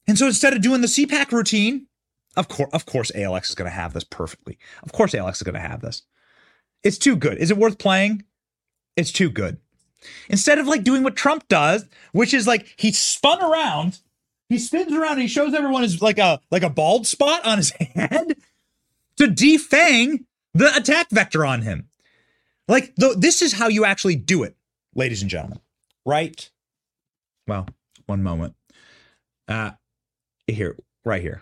Speaker 1: And so instead of doing the CPAC routine, of course, of course, ALX is going to have this perfectly. Of course, ALX is going to have this. It's too good. Is it worth playing? It's too good. Instead of like doing what Trump does, which is like he spun around, he spins around and he shows everyone his like a like a bald spot on his head to defang the attack vector on him. Like the, this is how you actually do it, ladies and gentlemen. Right? Well, one moment. Uh here, right here.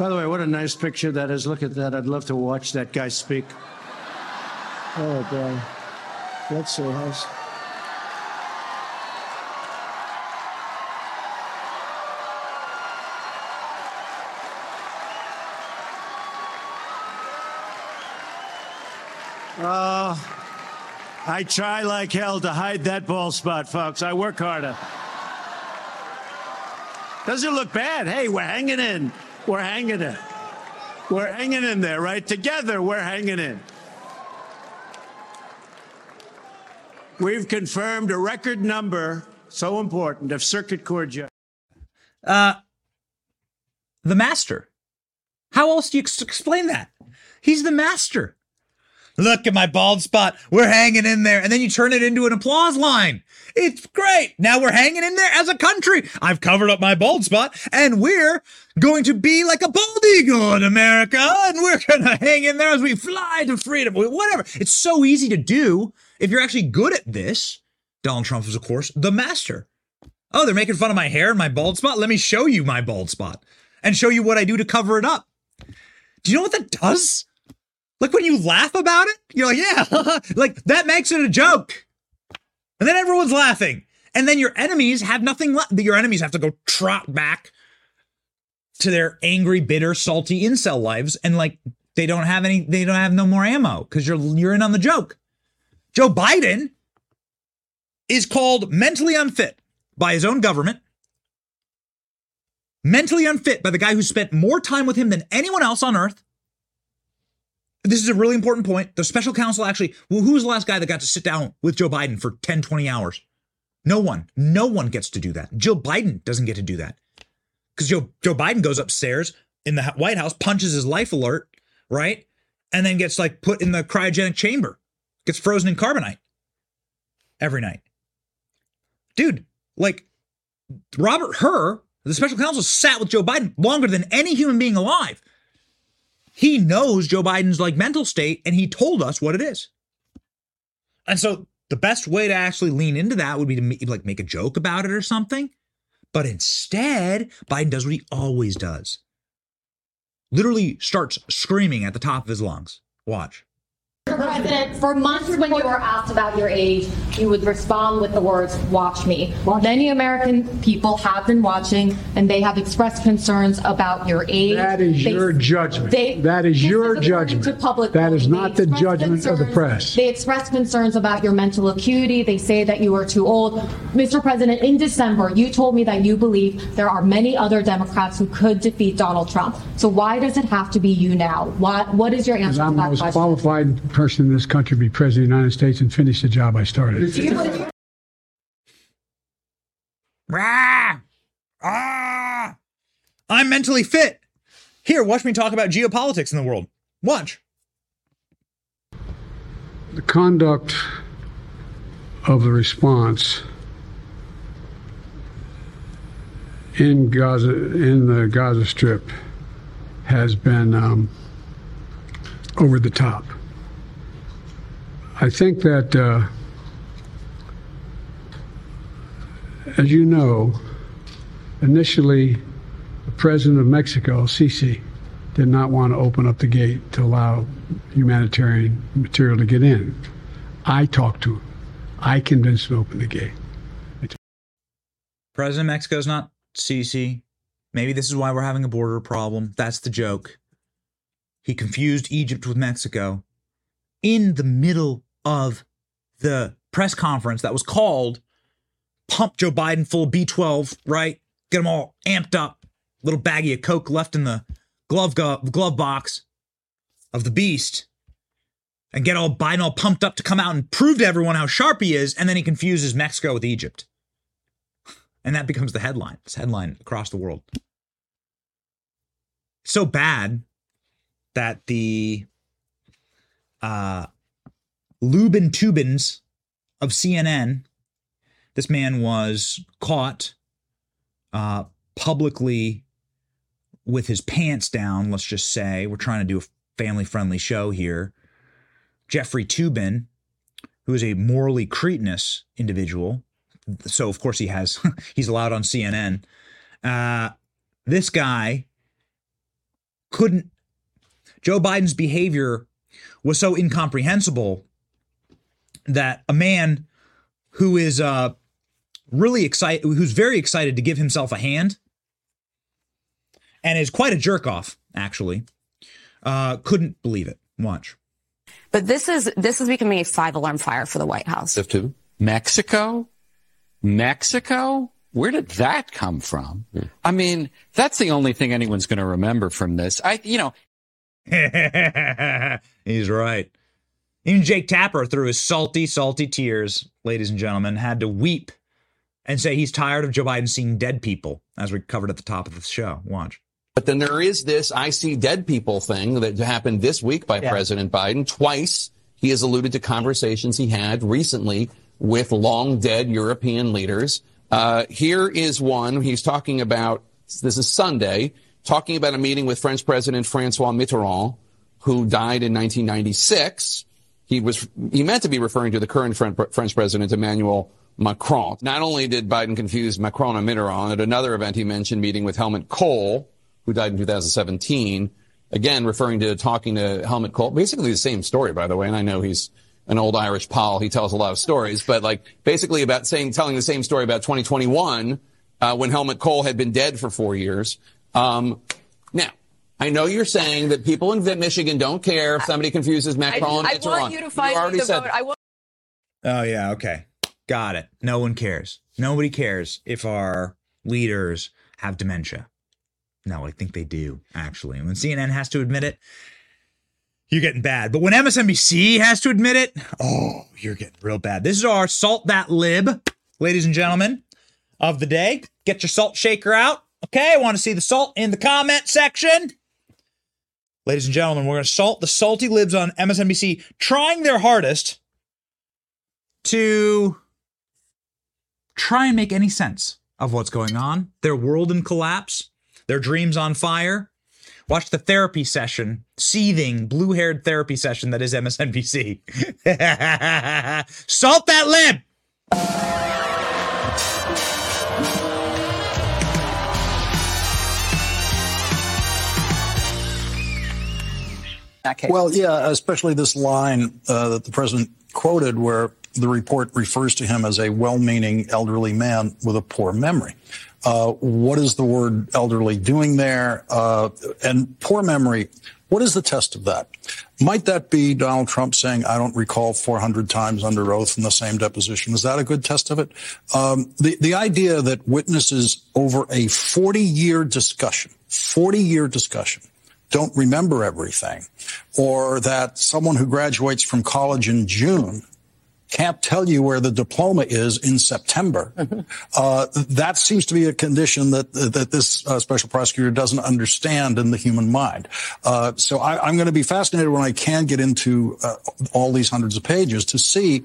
Speaker 12: By the way, what a nice picture that is. Look at that. I'd love to watch that guy speak. Oh, boy. That's so nice. Uh, I try like hell to hide that ball spot, folks. I work harder. Doesn't look bad. Hey, we're hanging in. We're hanging in. We're hanging in there, right? Together, we're hanging in. We've confirmed a record number, so important, of circuit court judges.
Speaker 1: Uh, the master. How else do you ex- explain that? He's the master. Look at my bald spot. We're hanging in there. And then you turn it into an applause line. It's great. Now we're hanging in there as a country. I've covered up my bald spot and we're going to be like a bald eagle in America. And we're going to hang in there as we fly to freedom. Whatever. It's so easy to do if you're actually good at this. Donald Trump is, of course, the master. Oh, they're making fun of my hair and my bald spot. Let me show you my bald spot and show you what I do to cover it up. Do you know what that does? Like when you laugh about it, you're like, yeah, like that makes it a joke. And then everyone's laughing. And then your enemies have nothing left. Your enemies have to go trot back to their angry, bitter, salty incel lives. And like they don't have any, they don't have no more ammo because you're you're in on the joke. Joe Biden is called mentally unfit by his own government. Mentally unfit by the guy who spent more time with him than anyone else on earth this is a really important point. The special counsel actually, well, who was the last guy that got to sit down with Joe Biden for 10, 20 hours? No one. No one gets to do that. Joe Biden doesn't get to do that. Because Joe, Joe Biden goes upstairs in the White House, punches his life alert, right? And then gets like put in the cryogenic chamber, gets frozen in carbonite every night. Dude, like Robert Hur, the special counsel, sat with Joe Biden longer than any human being alive. He knows Joe Biden's like mental state and he told us what it is. And so the best way to actually lean into that would be to like make a joke about it or something. But instead, Biden does what he always does. Literally starts screaming at the top of his lungs. Watch.
Speaker 8: Mr. President, for months when you were asked about your age, you would respond with the words, watch me. Well many American people have been watching and they have expressed concerns about your age.
Speaker 3: That is
Speaker 8: They-
Speaker 3: your judgment.
Speaker 8: they-
Speaker 3: That is
Speaker 8: this
Speaker 3: your
Speaker 8: according
Speaker 3: judgment.
Speaker 8: to public
Speaker 3: That is
Speaker 8: voting.
Speaker 3: not
Speaker 8: They
Speaker 3: the
Speaker 8: expressed
Speaker 3: judgment of the
Speaker 8: concerns-
Speaker 3: press.
Speaker 8: They express concerns about your mental acuity. They say that you are too old. Mr. President, in December, you told me that you believe there are many other Democrats who could defeat Donald Trump. So why does it have to be you now? What, what is your answer to
Speaker 3: I'm the most
Speaker 8: question?
Speaker 3: qualified person in this country be president of the United States and finish the job I started.
Speaker 8: Do you believe
Speaker 1: Rah! Ah! I'm mentally fit. Here, watch me talk about geopolitics in the world. Watch.
Speaker 3: The conduct of the response in Gaza, in the Gaza Strip, has been um, over the top. I think that, uh, as you know, initially the president of Mexico, Sisi, did not want to open up the gate to allow humanitarian material to get in. I talked to him. I convinced him to open the gate.
Speaker 1: President of Mexico's not Sisi. Maybe this is why we're having a border problem. That's the joke. He confused Egypt with Mexico in the middle of the press conference that was called Pump Joe Biden full of B12, right? Get them all amped up. Little baggie of Coke left in the glove, glove box of the beast. And get all Biden all pumped up to come out and prove to everyone how sharp he is. And then he confuses Mexico with Egypt. And that becomes the headline. It's headline across the world. So bad that the uh, Lubin Tubins of CNN, this man was caught uh, publicly with his pants down, let's just say. We're trying to do a family friendly show here. Jeffrey Toobin, who is a morally cretinous individual, so of course he has he's allowed on CNN. Uh, this guy couldn't. Joe Biden's behavior was so incomprehensible that a man who is uh, really excited, who's very excited to give himself a hand, and is quite a jerk off, actually, uh, couldn't believe it. Watch.
Speaker 13: But this is this is becoming a five alarm fire for the White House.
Speaker 14: Mexico Mexico? Where did that come from? I mean, that's the only thing anyone's going to remember from this. I, you know.
Speaker 1: He's right. Even Jake Tapper, through his salty, salty tears, ladies and gentlemen, had to weep and say he's tired of Joe Biden seeing dead people, as we covered at the top of the show. Watch.
Speaker 15: But then there is this I see dead people thing that happened this week by yeah. President Biden. Twice he has alluded to conversations he had recently with long dead European leaders. Uh, here is one. He's talking about, this is Sunday, talking about a meeting with French President Francois Mitterrand, who died in 1996. He was, he meant to be referring to the current French President Emmanuel Macron. Not only did Biden confuse Macron and Mitterrand, at another event he mentioned meeting with Helmut Kohl, who died in 2017. Again, referring to talking to Helmut Kohl. Basically the same story, by the way, and I know he's an old Irish pal. He tells a lot of stories, but like basically about saying, telling the same story about 2021, uh, when Helmut Kohl had been dead for four years. Um, now, I know you're saying that people in Michigan don't care if somebody confuses Macron.
Speaker 13: I, I want you to find you the vote. I want-
Speaker 1: oh yeah, okay, got it. No one cares. Nobody cares if our leaders have dementia. No, I think they do actually. When CNN has to admit it, you're getting bad. But when MSNBC has to admit it, oh, you're getting real bad. This is our Salt That Lib, ladies and gentlemen, of the day. Get your salt shaker out. Okay, I want to see the salt in the comment section. Ladies and gentlemen, we're going to salt the salty libs on MSNBC, trying their hardest to try and make any sense of what's going on. Their world in collapse, their dreams on fire, Watch the therapy session, seething, blue haired therapy session that is MSNBC. Salt that lip!
Speaker 16: Well, yeah, especially this line uh, that the president quoted where the report refers to him as a well meaning elderly man with a poor memory. Uh, what is the word elderly doing there? Uh, and poor memory. What is the test of that? Might that be Donald Trump saying, I don't recall 400 times under oath in the same deposition? Is that a good test of it? Um, the, the idea that witnesses over a 40 year discussion, 40 year discussion, don't remember everything, or that someone who graduates from college in June can't tell you where the diploma is in September. Mm-hmm. Uh, that seems to be a condition that that this uh, special prosecutor doesn't understand in the human mind. Uh, so I, am going to be fascinated when I can get into uh, all these hundreds of pages to see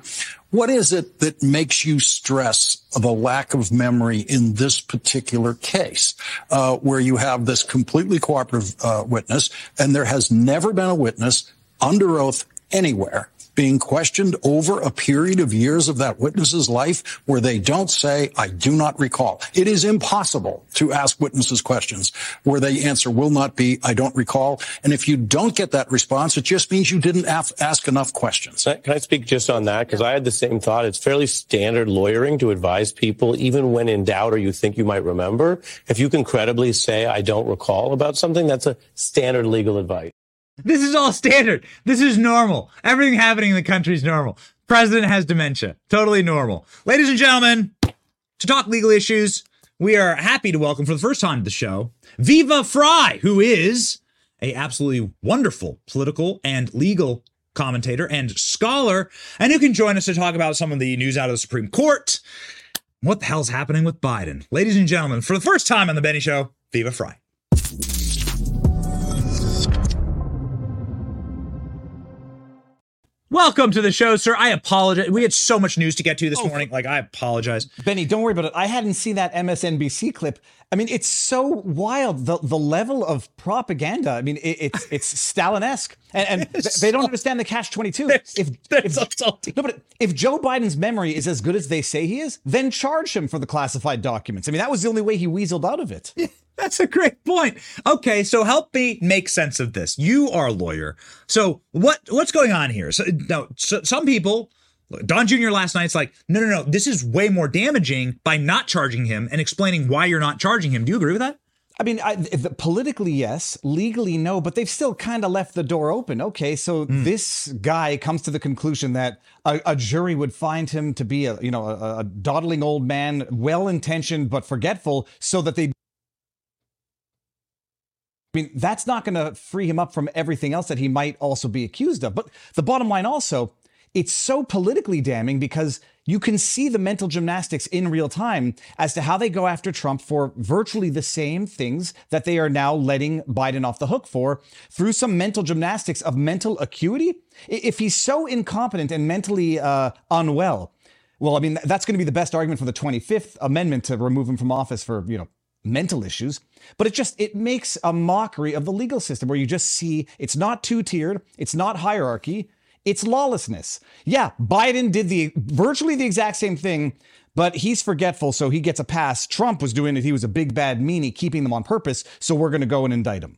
Speaker 16: what is it that makes you stress the lack of memory in this particular case, uh, where you have this completely cooperative uh, witness, and there has never been a witness under oath anywhere being questioned over a period of years of that witness's life where they don't say, I do not recall. It is impossible to ask witnesses questions where they answer will not be, I don't recall. And if you don't get that response, it just means you didn't ask enough questions.
Speaker 17: Can I speak just on that? Because I had the same thought. It's fairly standard lawyering to advise people, even when in doubt or you think you might remember. If you can credibly say, I don't recall about something, that's a standard legal advice.
Speaker 1: This is all standard. This is normal. Everything happening in the country is normal. President has dementia. Totally normal. Ladies and gentlemen, to talk legal issues, we are happy to welcome for the first time to the show Viva Frei, who is a absolutely wonderful political and legal commentator and scholar, and who can join us to talk about some of the news out of the Supreme Court. What the hell's happening with Biden? Ladies and gentlemen, for the first time on the Benny Show, Viva Frei. Welcome to the show, sir. I apologize. We had so much news to get to this oh, morning. Like, I apologize.
Speaker 18: Benny, don't worry about it. I hadn't seen that MSNBC clip. I mean, it's so wild the the level of propaganda. I mean, it, it's it's Stalin-esque, and, and they don't understand the cash twenty two. If,
Speaker 1: if so
Speaker 18: no, but if Joe Biden's memory is as good as they say he is, then charge him for the classified documents. I mean, that was the only way he weaseled out of it.
Speaker 1: That's a great point. Okay, so help me make sense of this. You are a lawyer. So what what's going on here? So now so, some people Don Jr. last night's like, no, no, no, this is way more damaging by not charging him and explaining why you're not charging him. Do you agree with that?
Speaker 18: I mean, I, politically, yes. Legally, no. But they've still kind of left the door open. Okay, so mm. this guy comes to the conclusion that a, a, jury would find him to be a, you know, a, a dawdling old man, well-intentioned but forgetful, so that they I mean, that's not going to free him up from everything else that he might also be accused of. But the bottom line also, it's so politically damning because you can see the mental gymnastics in real time as to how they go after Trump for virtually the same things that they are now letting Biden off the hook for through some mental gymnastics of mental acuity. If he's so incompetent and mentally uh, unwell, well, I mean, that's going to be the best argument for the 25th Amendment to remove him from office for, you know, mental issues, but it just it makes a mockery of the legal system where you just see it's not two-tiered, it's not hierarchy, it's lawlessness. Yeah, Biden did the virtually the exact same thing, but he's forgetful, so he gets a pass. Trump was doing it, he was a big bad meanie, keeping them on purpose, so we're going to go and indict him.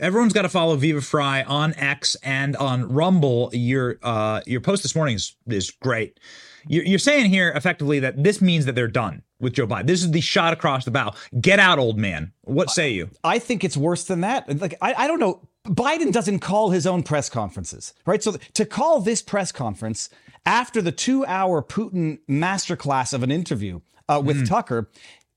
Speaker 1: Everyone's got to follow Viva Frei on X and on Rumble. Your uh, your post this morning is is great. You're, you're saying here effectively that this means that they're done with Joe Biden. This is the shot across the bow. Get out, old man. What say you?
Speaker 18: I think it's worse than that. Like I, I don't know. Biden doesn't call his own press conferences, right? So to call this press conference after the two-hour Putin masterclass of an interview uh, with mm. Tucker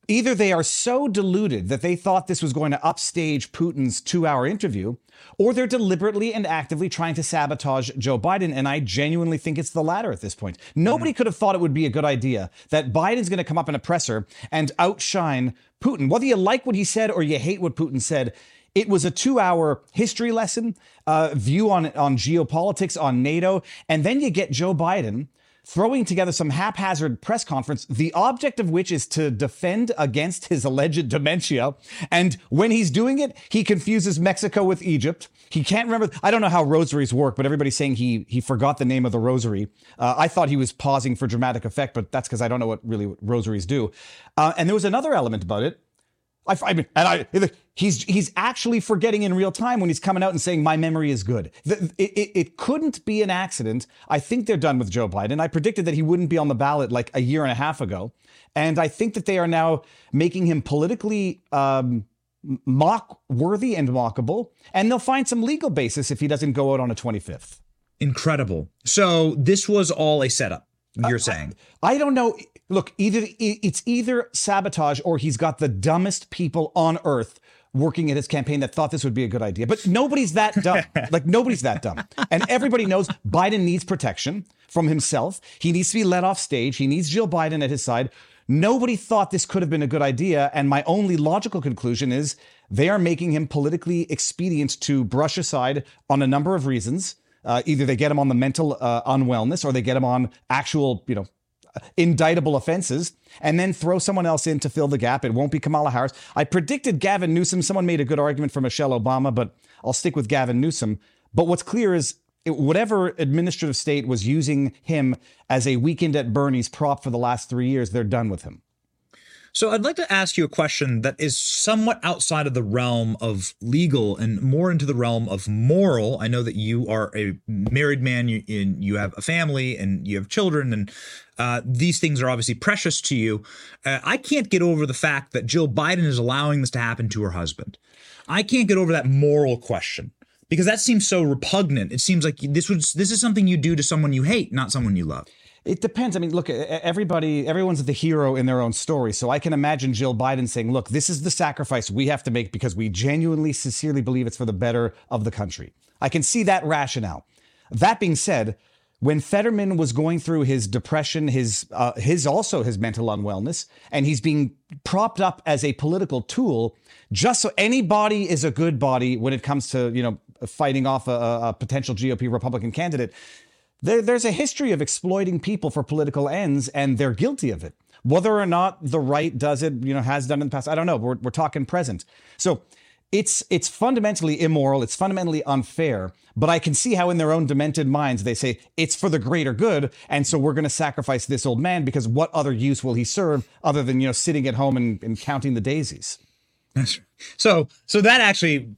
Speaker 18: Either they are so deluded that they thought this was going to upstage Putin's two hour interview, or they're deliberately and actively trying to sabotage Joe Biden. And I genuinely think it's the latter at this point. Nobody mm-hmm. could have thought it would be a good idea that Biden's going to come up in a presser and outshine Putin. Whether you like what he said or you hate what Putin said, it was a two hour history lesson, uh, view on, on geopolitics, on NATO. And then you get Joe Biden throwing together some haphazard press conference, the object of which is to defend against his alleged dementia. And when he's doing it, he confuses Mexico with Egypt. He can't remember. I don't know how rosaries work, but everybody's saying he he forgot the name of the rosary. Uh, I thought he was pausing for dramatic effect, but that's because I don't know what really rosaries do. Uh, and there was another element about it I, I mean, and I, he's he's actually forgetting in real time when he's coming out and saying my memory is good. It, it, it, couldn't be an accident. I think they're done with Joe Biden. I predicted that he wouldn't be on the ballot like a year and a half ago, and I think that they are now making him politically um, mock worthy and mockable, and they'll find some legal basis if he doesn't go out on a 25th.
Speaker 1: Incredible. So this was all a setup. You're saying?
Speaker 18: I, I don't know. Look, either it's either sabotage or he's got the dumbest people on earth working at his campaign that thought this would be a good idea. But nobody's that dumb. like nobody's that dumb. And everybody knows Biden needs protection from himself. He needs to be let off stage. He needs Jill Biden at his side. Nobody thought this could have been a good idea. And my only logical conclusion is they are making him politically expedient to brush aside on a number of reasons. Uh, either they get him on the mental uh, unwellness or they get him on actual, you know, indictable offenses and then throw someone else in to fill the gap. It won't be Kamala Harris. I predicted Gavin Newsom. Someone made a good argument for Michelle Obama, but I'll stick with Gavin Newsom. But what's clear is it- whatever administrative state was using him as a weekend at Bernie's prop for the last three years, they're done with him.
Speaker 1: So I'd like to ask you a question that is somewhat outside of the realm of legal and more into the realm of moral. I know that you are a married man, you, and you have a family, and you have children, and uh, these things are obviously precious to you. Uh, I can't get over the fact that Jill Biden is allowing this to happen to her husband. I can't get over that moral question because that seems so repugnant. It seems like this was this is something you do to someone you hate, not someone you love.
Speaker 18: It depends. I mean, look, everybody, everyone's the hero in their own story. So I can imagine Jill Biden saying, look, this is the sacrifice we have to make because we genuinely, sincerely believe it's for the better of the country. I can see that rationale. That being said, when Fetterman was going through his depression, his uh, his also his mental unwellness, and he's being propped up as a political tool, just so anybody is a good body when it comes to you know fighting off a, a potential GOP Republican candidate. There, there's a history of exploiting people for political ends, and they're guilty of it. Whether or not the right does it, you know, has done in the past, I don't know. We're, we're talking present. So it's it's fundamentally immoral. It's fundamentally unfair. But I can see how, in their own demented minds, they say it's for the greater good, and so we're going to sacrifice this old man because what other use will he serve other than you know sitting at home and, and counting the daisies?
Speaker 1: That's right. So so that actually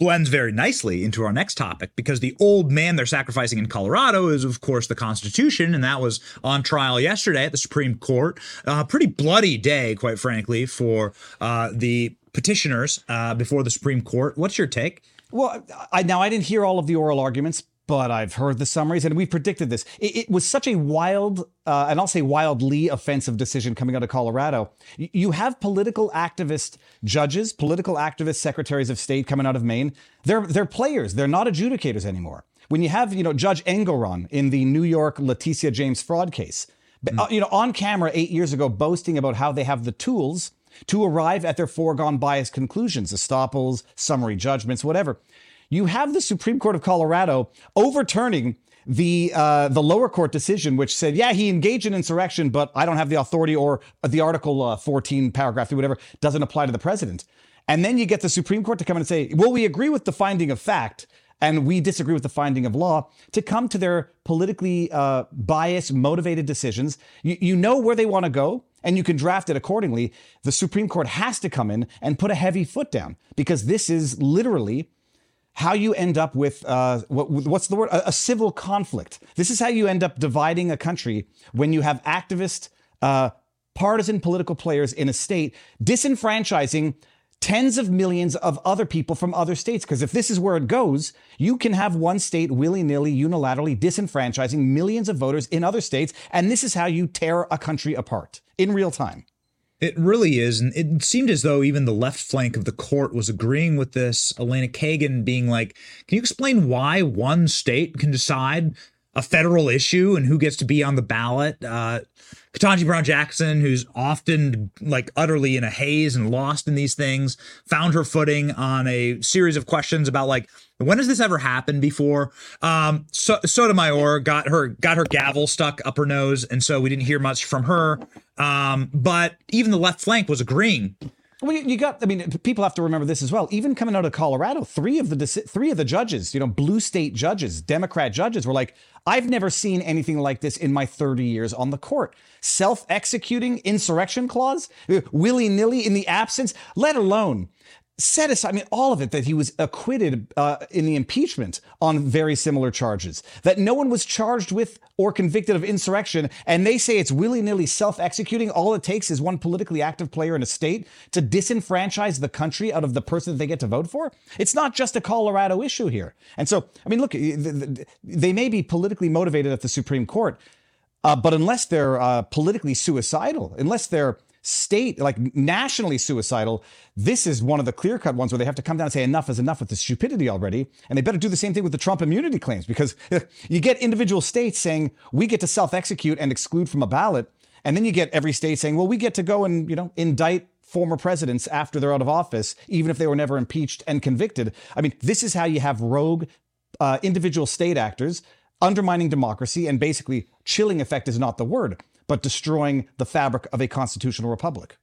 Speaker 1: blends very nicely into our next topic because the old man they're sacrificing in Colorado is, of course, the Constitution, and that was on trial yesterday at the Supreme Court. A uh, pretty bloody day, quite frankly, for uh, the petitioners uh, before the Supreme Court. What's your take?
Speaker 18: Well, I now I didn't hear all of the oral arguments, but I've heard the summaries, and we predicted this. It, it was such a wild, uh, and I'll say wildly offensive decision coming out of Colorado. You have political activist judges, political activist secretaries of state coming out of Maine. They're they're players. They're not adjudicators anymore. When you have you know Judge Engoron in the New York Letitia James fraud case, but, uh, you know on camera eight years ago boasting about how they have the tools to arrive at their foregone bias conclusions, estoppels, summary judgments, whatever. You have the Supreme Court of Colorado overturning the uh, the lower court decision, which said, yeah, he engaged in insurrection, but I don't have the authority, or the Article uh, 14, paragraph 3, whatever, doesn't apply to the president. And then you get the Supreme Court to come in and say, well, we agree with the finding of fact, and we disagree with the finding of law, to come to their politically uh, biased, motivated decisions. You, you know where they want to go, and you can draft it accordingly. The Supreme Court has to come in and put a heavy foot down because this is literally how you end up with uh, what, what's the word? A, a civil conflict. This is how you end up dividing a country when you have activist, uh, partisan political players in a state disenfranchising tens of millions of other people from other states. Because if this is where it goes, you can have one state willy nilly, unilaterally disenfranchising millions of voters in other states. And this is how you tear a country apart in real time.
Speaker 1: It really is. And it seemed as though even the left flank of the court was agreeing with this. Elena Kagan being like, Can you explain why one state can decide a federal issue and who gets to be on the ballot? Uh, Ketanji Brown Jackson, who's often like utterly in a haze and lost in these things, found her footing on a series of questions about like, when has this ever happened before? Um, so Sotomayor got her got her gavel stuck up her nose, and so we didn't hear much from her. Um, but even the left flank was agreeing.
Speaker 18: Well, you got. I mean, people have to remember this as well. Even coming out of Colorado, three of the three of the judges, you know, blue state judges, Democrat judges, were like, "I've never seen anything like this in my 30 years on the court. Self-executing insurrection clause, uh, willy nilly in the absence, let alone." Set aside, I mean, all of it, that he was acquitted uh, in the impeachment on very similar charges, that no one was charged with or convicted of insurrection, and they say it's willy nilly self executing. All it takes is one politically active player in a state to disenfranchise the country out of the person that they get to vote for. It's not just a Colorado issue here. And so, I mean, look, they may be politically motivated at the Supreme Court, uh, but unless they're uh, politically suicidal, unless they're state, like nationally suicidal, this is one of the clear cut ones where they have to come down and say enough is enough with the stupidity already. And they better do the same thing with the Trump immunity claims because you get individual states saying we get to self execute and exclude from a ballot. And then you get every state saying, well, we get to go and, you know, indict former presidents after they're out of office, even if they were never impeached and convicted. I mean, this is how you have rogue uh, individual state actors undermining democracy and basically chilling effect is not the word but destroying the fabric of a constitutional republic.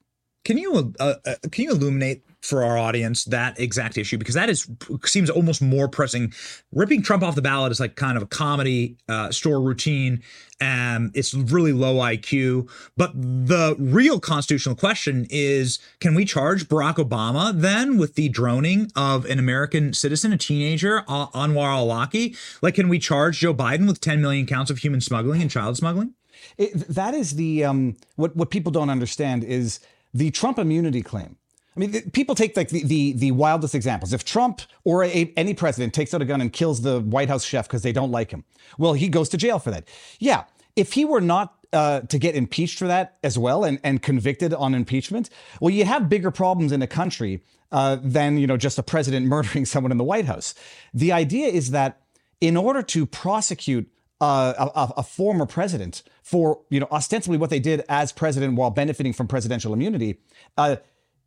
Speaker 1: Can you uh, uh, can you illuminate for our audience that exact issue because that is seems almost more pressing. Ripping Trump off the ballot is like kind of a comedy uh, store routine. and it's really low IQ. But the real constitutional question is can we charge Barack Obama then with the droning of an American citizen, a teenager, Anwar al Awlaki? Like, can we charge Joe Biden with 10 million counts of human smuggling and child smuggling?
Speaker 18: It, that is the um, what what people don't understand is the Trump immunity claim. I mean, people take like the, the, the wildest examples. If Trump or a, any president takes out a gun and kills the White House chef because they don't like him, well, he goes to jail for that. Yeah, if he were not uh, to get impeached for that as well and, and convicted on impeachment, well, you have bigger problems in a country uh, than you know just a president murdering someone in the White House. The idea is that in order to prosecute uh, a, a, former president for you know ostensibly what they did as president while benefiting from presidential immunity. Uh,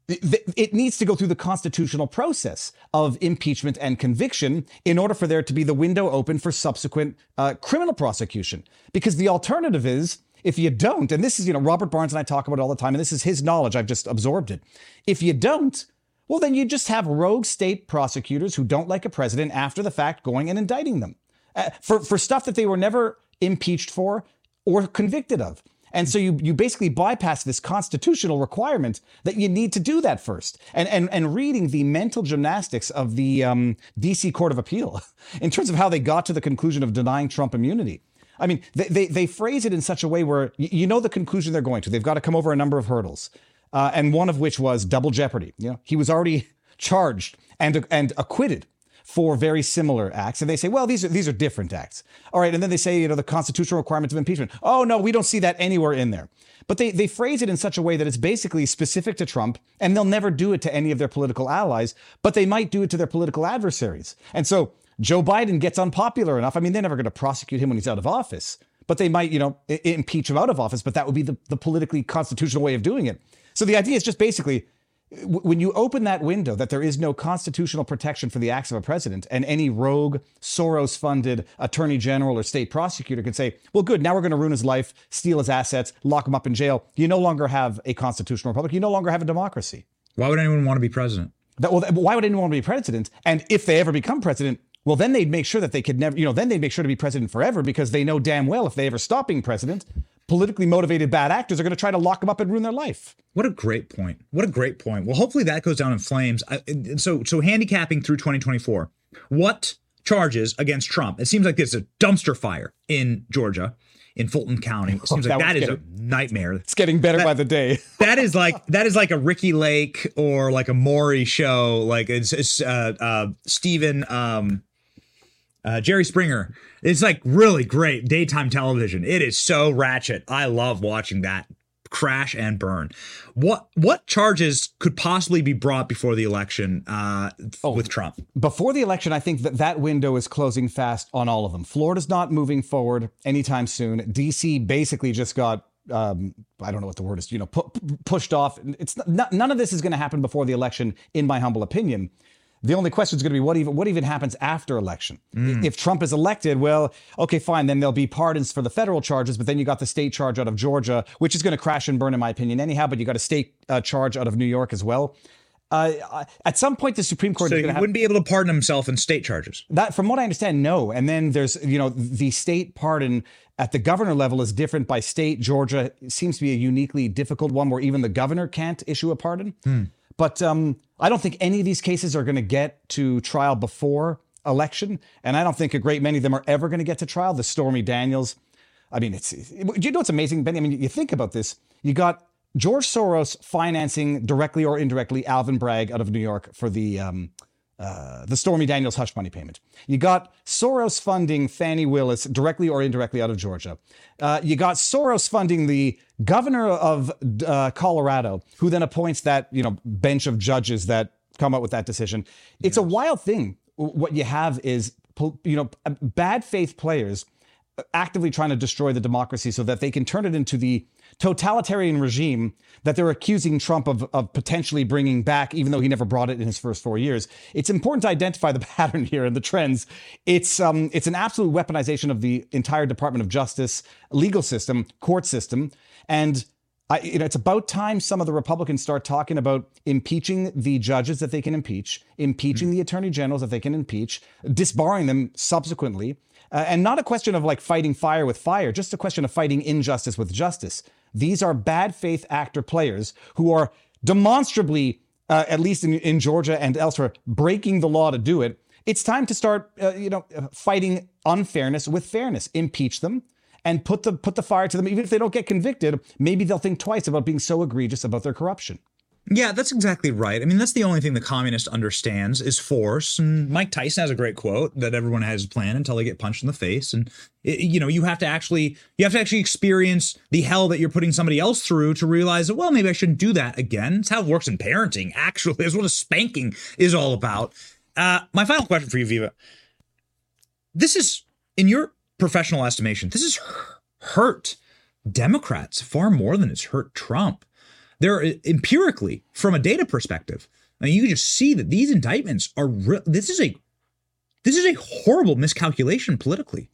Speaker 18: it needs to go through the constitutional process of impeachment and conviction in order for there to be the window open for subsequent uh, criminal prosecution. Because the alternative is if you don't, and this is, you know, Robert Barnes and I talk about it all the time, and this is his knowledge, I've just absorbed it. If you don't, well, then you just have rogue state prosecutors who don't like a president after the fact going and indicting them uh, for, for stuff that they were never impeached for or convicted of. And so you you basically bypass this constitutional requirement that you need to do that first. And and and reading the mental gymnastics of the um, D.C. Court of Appeal in terms of how they got to the conclusion of denying Trump immunity. I mean, they they, they phrase it in such a way where you know the conclusion they're going to. They've got to come over a number of hurdles, uh, and one of which was double jeopardy. You know, he was already charged and and acquitted for very similar acts. And they say, well, these are these are different acts. All right. And then they say, you know, the constitutional requirements of impeachment. Oh no, we don't see that anywhere in there. But they they phrase it in such a way that it's basically specific to Trump, and they'll never do it to any of their political allies, but they might do it to their political adversaries. And so Joe Biden gets unpopular enough. I mean, they're never going to prosecute him when he's out of office, but they might, you know, impeach him out of office, but that would be the, the politically constitutional way of doing it. So the idea is just basically when you open that window that there is no constitutional protection for the acts of a president and any rogue soros funded attorney general or state prosecutor can say well good now we're going to ruin his life steal his assets lock him up in jail. You no longer have a constitutional republic. You no longer have a democracy.
Speaker 1: Why would anyone want to be president?
Speaker 18: That, well, why would anyone want to be president? And if they ever become president well then they'd make sure that they could never you know then they'd make sure to be president forever because they know damn well if they ever stop being president politically motivated bad actors are going to try to lock them up and ruin their life.
Speaker 1: What a great point. What a great point. Well, hopefully that goes down in flames. I, so, so handicapping through 2024, what charges against Trump? It seems like there's a dumpster fire in Georgia, in Fulton County. It seems like that, that is getting, a nightmare.
Speaker 18: It's getting better
Speaker 1: that,
Speaker 18: by the day.
Speaker 1: that is like that is like a Ricki Lake or like a Maury show. Like it's, it's uh, uh, Stephen. Um, uh, Jerry Springer. It's like really great daytime television. It is so ratchet. I love watching that crash and burn. What what charges could possibly be brought before the election uh, oh, with Trump?
Speaker 18: Before the election, I think that that window is closing fast on all of them. Florida's not moving forward anytime soon. DC basically just got um, I don't know what the word is, you know, pu- pushed off. It's not, none of this is going to happen before the election, in my humble opinion. The only question is going to be what even what even happens after election. Mm. If Trump is elected, well, okay, fine, then there'll be pardons for the federal charges, but then you got the state charge out of Georgia, which is going to crash and burn, in my opinion, anyhow. But you got a state uh, charge out of New York as well. Uh, at some point, the Supreme Court
Speaker 1: so he wouldn't be able to pardon himself in state charges.
Speaker 18: That, from what I understand, no. And then there's, you know, the state pardon at the governor level is different by state. Georgia seems to be a uniquely difficult one, where even the governor can't issue a pardon.
Speaker 1: Hmm.
Speaker 18: But um, I don't think any of these cases are going to get to trial before election, and I don't think a great many of them are ever going to get to trial. The Stormy Daniels, I mean, it's you know what's amazing, Benny. I mean, you think about this. You got George Soros financing directly or indirectly Alvin Bragg out of New York for the um, uh, the Stormy Daniels hush money payment. You got Soros funding Fani Willis directly or indirectly out of Georgia. Uh, you got Soros funding the governor of uh, Colorado, who then appoints that you know bench of judges that come up with that decision. It's yes. a wild thing. What you have is you know bad faith players actively trying to destroy the democracy so that they can turn it into the totalitarian regime that they're accusing Trump of, of potentially bringing back, even though he never brought it in his first four years. It's important to identify the pattern here and the trends. It's um, it's an absolute weaponization of the entire Department of Justice legal system, court system, and I, you know, it's about time some of the Republicans start talking about impeaching the judges that they can impeach, impeaching mm-hmm. the attorney generals that they can impeach, disbarring them subsequently, uh, and not a question of like fighting fire with fire, just a question of fighting injustice with justice. These are bad faith actor players who are demonstrably, uh, at least in, in Georgia and elsewhere, breaking the law to do it. It's time to start, uh, you know, fighting unfairness with fairness. Impeach them and put the put the fire to them. Even if they don't get convicted, maybe they'll think twice about being so egregious about their corruption.
Speaker 1: Yeah, that's exactly right. I mean, that's the only thing the communist understands is force. And Mike Tyson has a great quote that everyone has a plan until they get punched in the face. And it, you know, you have to actually you have to actually experience the hell that you're putting somebody else through to realize that well, maybe I shouldn't do that again. It's how it works in parenting. Actually, is what a spanking is all about. Uh, my final question for you, Viva. This is in your professional estimation. This is hurt Democrats far more than it's hurt Trump. There, are empirically, from a data perspective, I mean, you can just see that these indictments are. Re- this is a, this is a horrible miscalculation politically.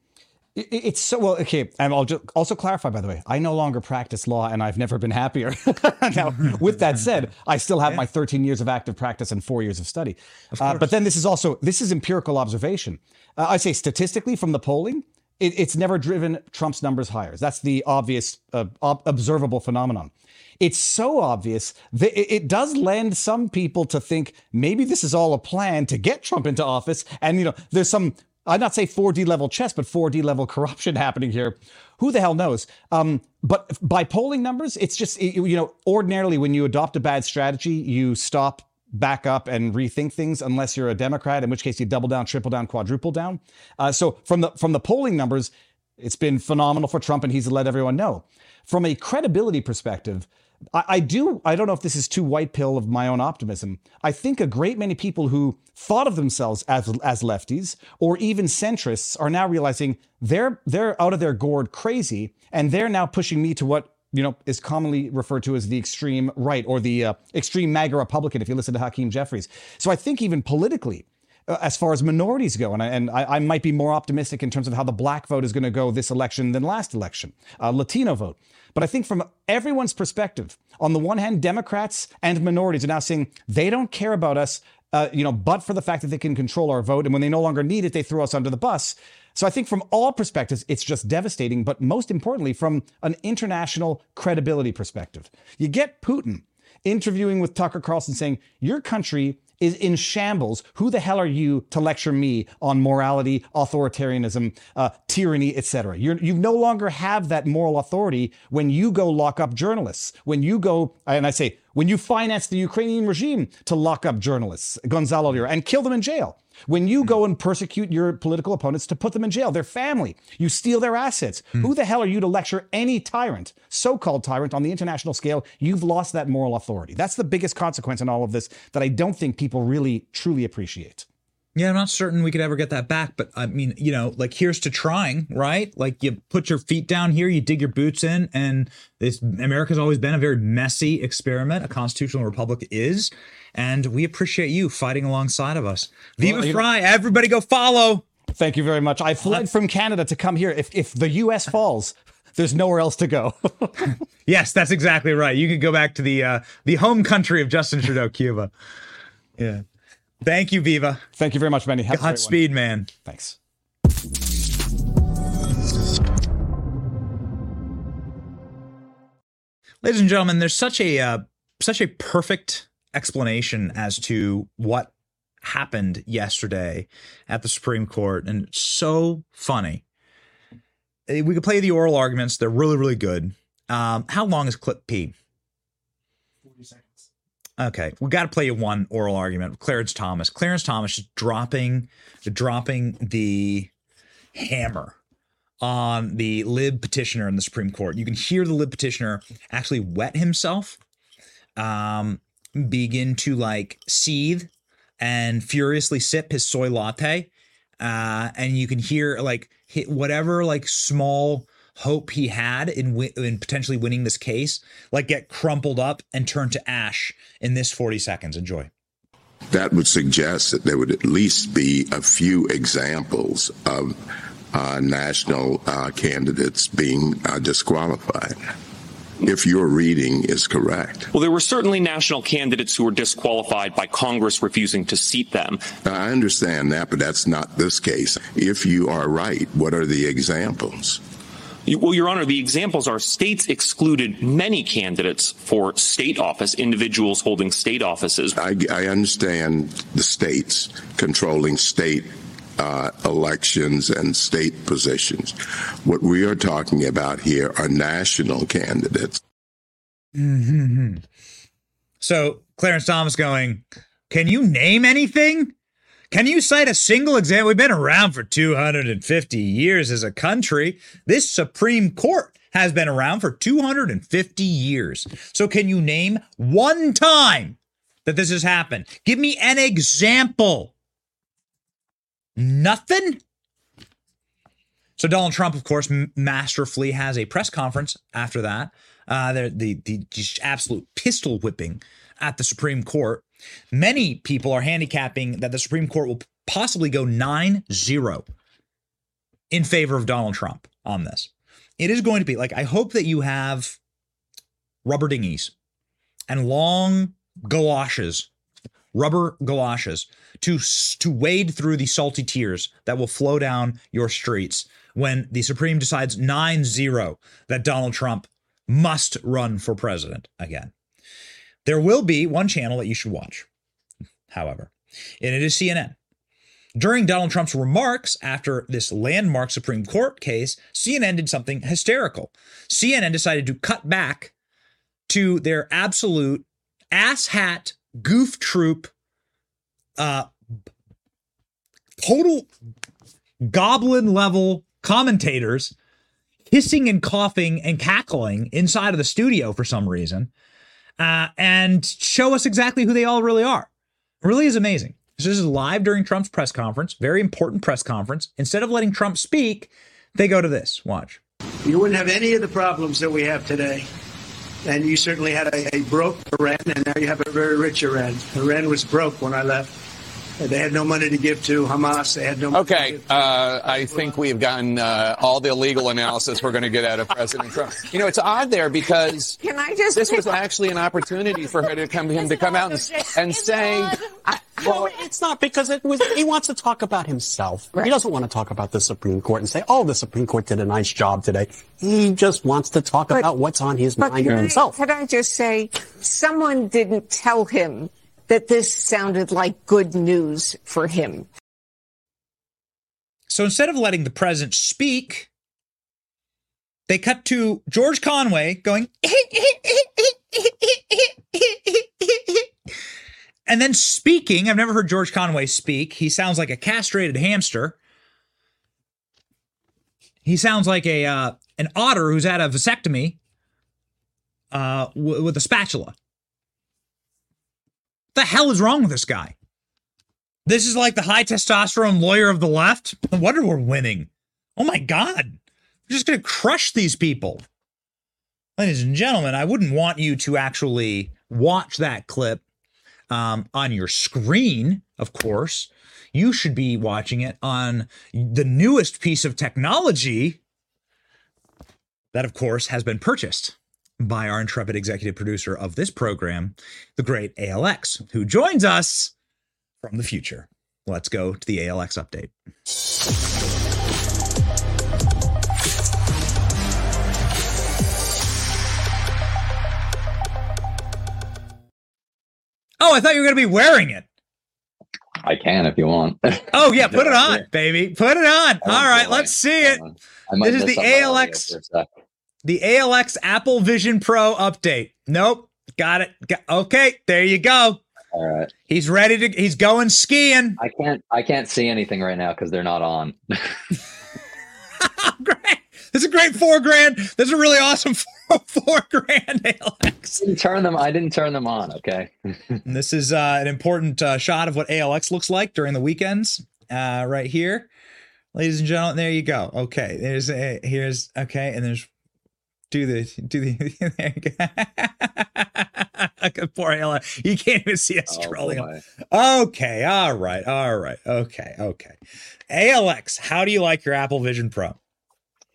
Speaker 18: It's so well. Okay, and I'll just also clarify. By the way, I no longer practice law, and I've never been happier. now, with that said, I still have yeah. my 13 years of active practice and four years of study. Of uh, but then this is also this is empirical observation. Uh, I say statistically from the polling, it, it's never driven Trump's numbers higher. That's the obvious, uh, ob- observable phenomenon. It's so obvious that it, does lend some people to think maybe this is all a plan to get Trump into office. And, you know, there's some, I'd not say 4D level chess, but 4D level corruption happening here. Who the hell knows? Um, but by polling numbers, it's just, you know, ordinarily when you adopt a bad strategy, you stop back up and rethink things unless you're a Democrat, in which case you double down, triple down, quadruple down. Uh, so from the from the polling numbers, it's been phenomenal for Trump, and he's let everyone know. From a credibility perspective, I, I do. I don't know if this is too white pill of my own optimism. I think a great many people who thought of themselves as as lefties or even centrists are now realizing they're they're out of their gourd crazy, and they're now pushing me to what you know, is commonly referred to as the extreme right or the uh, extreme MAGA Republican, if you listen to Hakeem Jeffries. So I think even politically, uh, as far as minorities go, and, I, and I, might be more optimistic in terms of how the black vote is going to go this election than last election, uh, Latino vote. But I think from everyone's perspective, on the one hand, Democrats and minorities are now saying they don't care about us, uh, you know, but for the fact that they can control our vote, and when they no longer need it, they throw us under the bus. So I think from all perspectives, it's just devastating. But most importantly, from an international credibility perspective, you get Putin interviewing with Tucker Carlson saying, Your country is in shambles. Who the hell are you to lecture me on morality, authoritarianism, uh, tyranny, etc.? You no longer have that moral authority when you go lock up journalists. When you go, and I say, when you finance the Ukrainian regime to lock up journalists, Gonzalo Lira, and kill them in jail. When you go and persecute your political opponents to put them in jail, their family, you steal their assets. Mm. Who the hell are you to lecture any tyrant, so called tyrant, on the international scale? You've lost that moral authority. That's the biggest consequence in all of this that I don't think people really, truly appreciate.
Speaker 1: Yeah, I'm not certain we could ever get that back, but I mean, you know, like here's to trying, right? Like you put your feet down here, you dig your boots in, and this America's always been a very messy experiment. A constitutional republic is, and we appreciate you fighting alongside of us. Viva well! Know, everybody, go follow.
Speaker 18: Thank you very much. I fled from Canada to come here. If if the U.S. falls, there's nowhere else to go.
Speaker 1: yes, that's exactly right. You can go back to the uh, the home country of Justin Trudeau, Cuba. Yeah. Thank you, Viva.
Speaker 18: Thank you very much, Benny.
Speaker 1: Have Godspeed, man.
Speaker 18: Thanks.
Speaker 1: Ladies and gentlemen, there's such a uh, such a perfect explanation as to what happened yesterday at the Supreme Court, and it's so funny. Eh, we could play the oral arguments; they're really, really good. Um, how long is clip P? Okay, we got to play you one oral argument Clarence Thomas. Clarence Thomas is dropping, dropping the hammer on the lib petitioner in the Supreme Court. You can hear the lib petitioner actually wet himself, um, begin to like seethe and furiously sip his soy latte, uh, and you can hear like whatever like small hope he had in in potentially winning this case like get crumpled up and turned to ash in this 40 seconds enjoy
Speaker 19: that would suggest that there would at least be a few examples of uh, national uh, candidates being uh, disqualified. if your reading is correct.
Speaker 20: Well, there were certainly national candidates who were disqualified by Congress refusing to seat them.
Speaker 19: I understand that, but that's not this case. If you are right, what are the examples?
Speaker 20: Well, Your Honor, the examples are states excluded many candidates for state office, individuals holding state offices.
Speaker 19: I, I understand the states controlling state uh, elections and state positions. What we are talking about here are national candidates.
Speaker 1: Mm-hmm. So Clarence Thomas going, Can you name anything? Can you cite a single example? We've been around for 250 years as a country. This Supreme Court has been around for 250 years. So, can you name one time that this has happened? Give me an example. Nothing? So, Donald Trump, of course, masterfully has a press conference after that. Uh, the, the, the absolute pistol whipping at the Supreme Court. Many people are handicapping that the Supreme Court will possibly go 9 0 in favor of Donald Trump on this. It is going to be like, I hope that you have rubber dinghies and long galoshes, rubber galoshes to, to wade through the salty tears that will flow down your streets when the Supreme decides 9 0 that Donald Trump must run for president again. There will be one channel that you should watch, however, and it is CNN. During Donald Trump's remarks after this landmark Supreme Court case, CNN did something hysterical. CNN decided to cut back to their absolute asshat goof troop, uh, total goblin level commentators hissing and coughing and cackling inside of the studio for some reason uh, and show us exactly who they all really are. It really is amazing. This is live during Trump's press conference, very important press conference. Instead of letting Trump speak, they go to this. Watch.
Speaker 21: You wouldn't have any of the problems that we have today. And you certainly had a, a broke Iran, and now you have a very rich Iran. Iran was broke when I left. They had no money to give to Hamas. They had no.
Speaker 15: Okay, uh, I think we've gotten uh, all the legal analysis we're going to get out of President Trump. You know, it's odd there because
Speaker 22: Can I just
Speaker 15: this was actually an opportunity for her to come him to come out and, and say.
Speaker 22: I, well, it's not because it was. He wants to talk about himself. He doesn't want to talk about the Supreme Court and say, "Oh, the Supreme Court did a nice job today." He just wants to talk about what's on his mind
Speaker 23: can I-
Speaker 22: himself.
Speaker 23: Could I just say, someone didn't tell him that this sounded like good news for him.
Speaker 1: So instead of letting the president speak, they cut to George Conway going, and then speaking. I've never heard George Conway speak. He sounds like a castrated hamster. He sounds like a uh, an otter who's had a vasectomy uh, w- with a spatula. The hell is wrong with this guy? This is like the high testosterone lawyer of the left. No wonder we're winning. Oh my God. We're just going to crush these people. Ladies and gentlemen, I wouldn't want you to actually watch that clip um, on your screen, of course. You should be watching it on the newest piece of technology that, of course, has been purchased by our intrepid executive producer of this program, the great ALX, who joins us from the future. Let's go to the ALX update. Oh, I thought you were going to be wearing it.
Speaker 24: I can if you want.
Speaker 1: Oh, yeah, put it on, baby. Put it on. All right, let's see it. This is the
Speaker 24: on my audio
Speaker 1: ALX
Speaker 24: for a sec.
Speaker 1: The ALX Apple Vision Pro update. Nope. Got it. Got, okay, there you go.
Speaker 24: All right.
Speaker 1: He's ready to he's going skiing.
Speaker 24: I can't. I can't see anything right now because they're not on. Great.
Speaker 1: This is a great four grand. This is a really awesome four, four grand ALX.
Speaker 24: didn't turn them. I didn't turn them on. Okay.
Speaker 1: This is uh, an important uh, shot of what ALX looks like during the weekends. Uh, right here, ladies and gentlemen. There you go. Okay, there's a here's okay, and there's do the do the. Poor ALX. You can't even see us
Speaker 24: Oh,
Speaker 1: scrolling.
Speaker 24: boy.
Speaker 1: okay, all right, all right, okay, okay. ALX, how do you like your Apple Vision Pro?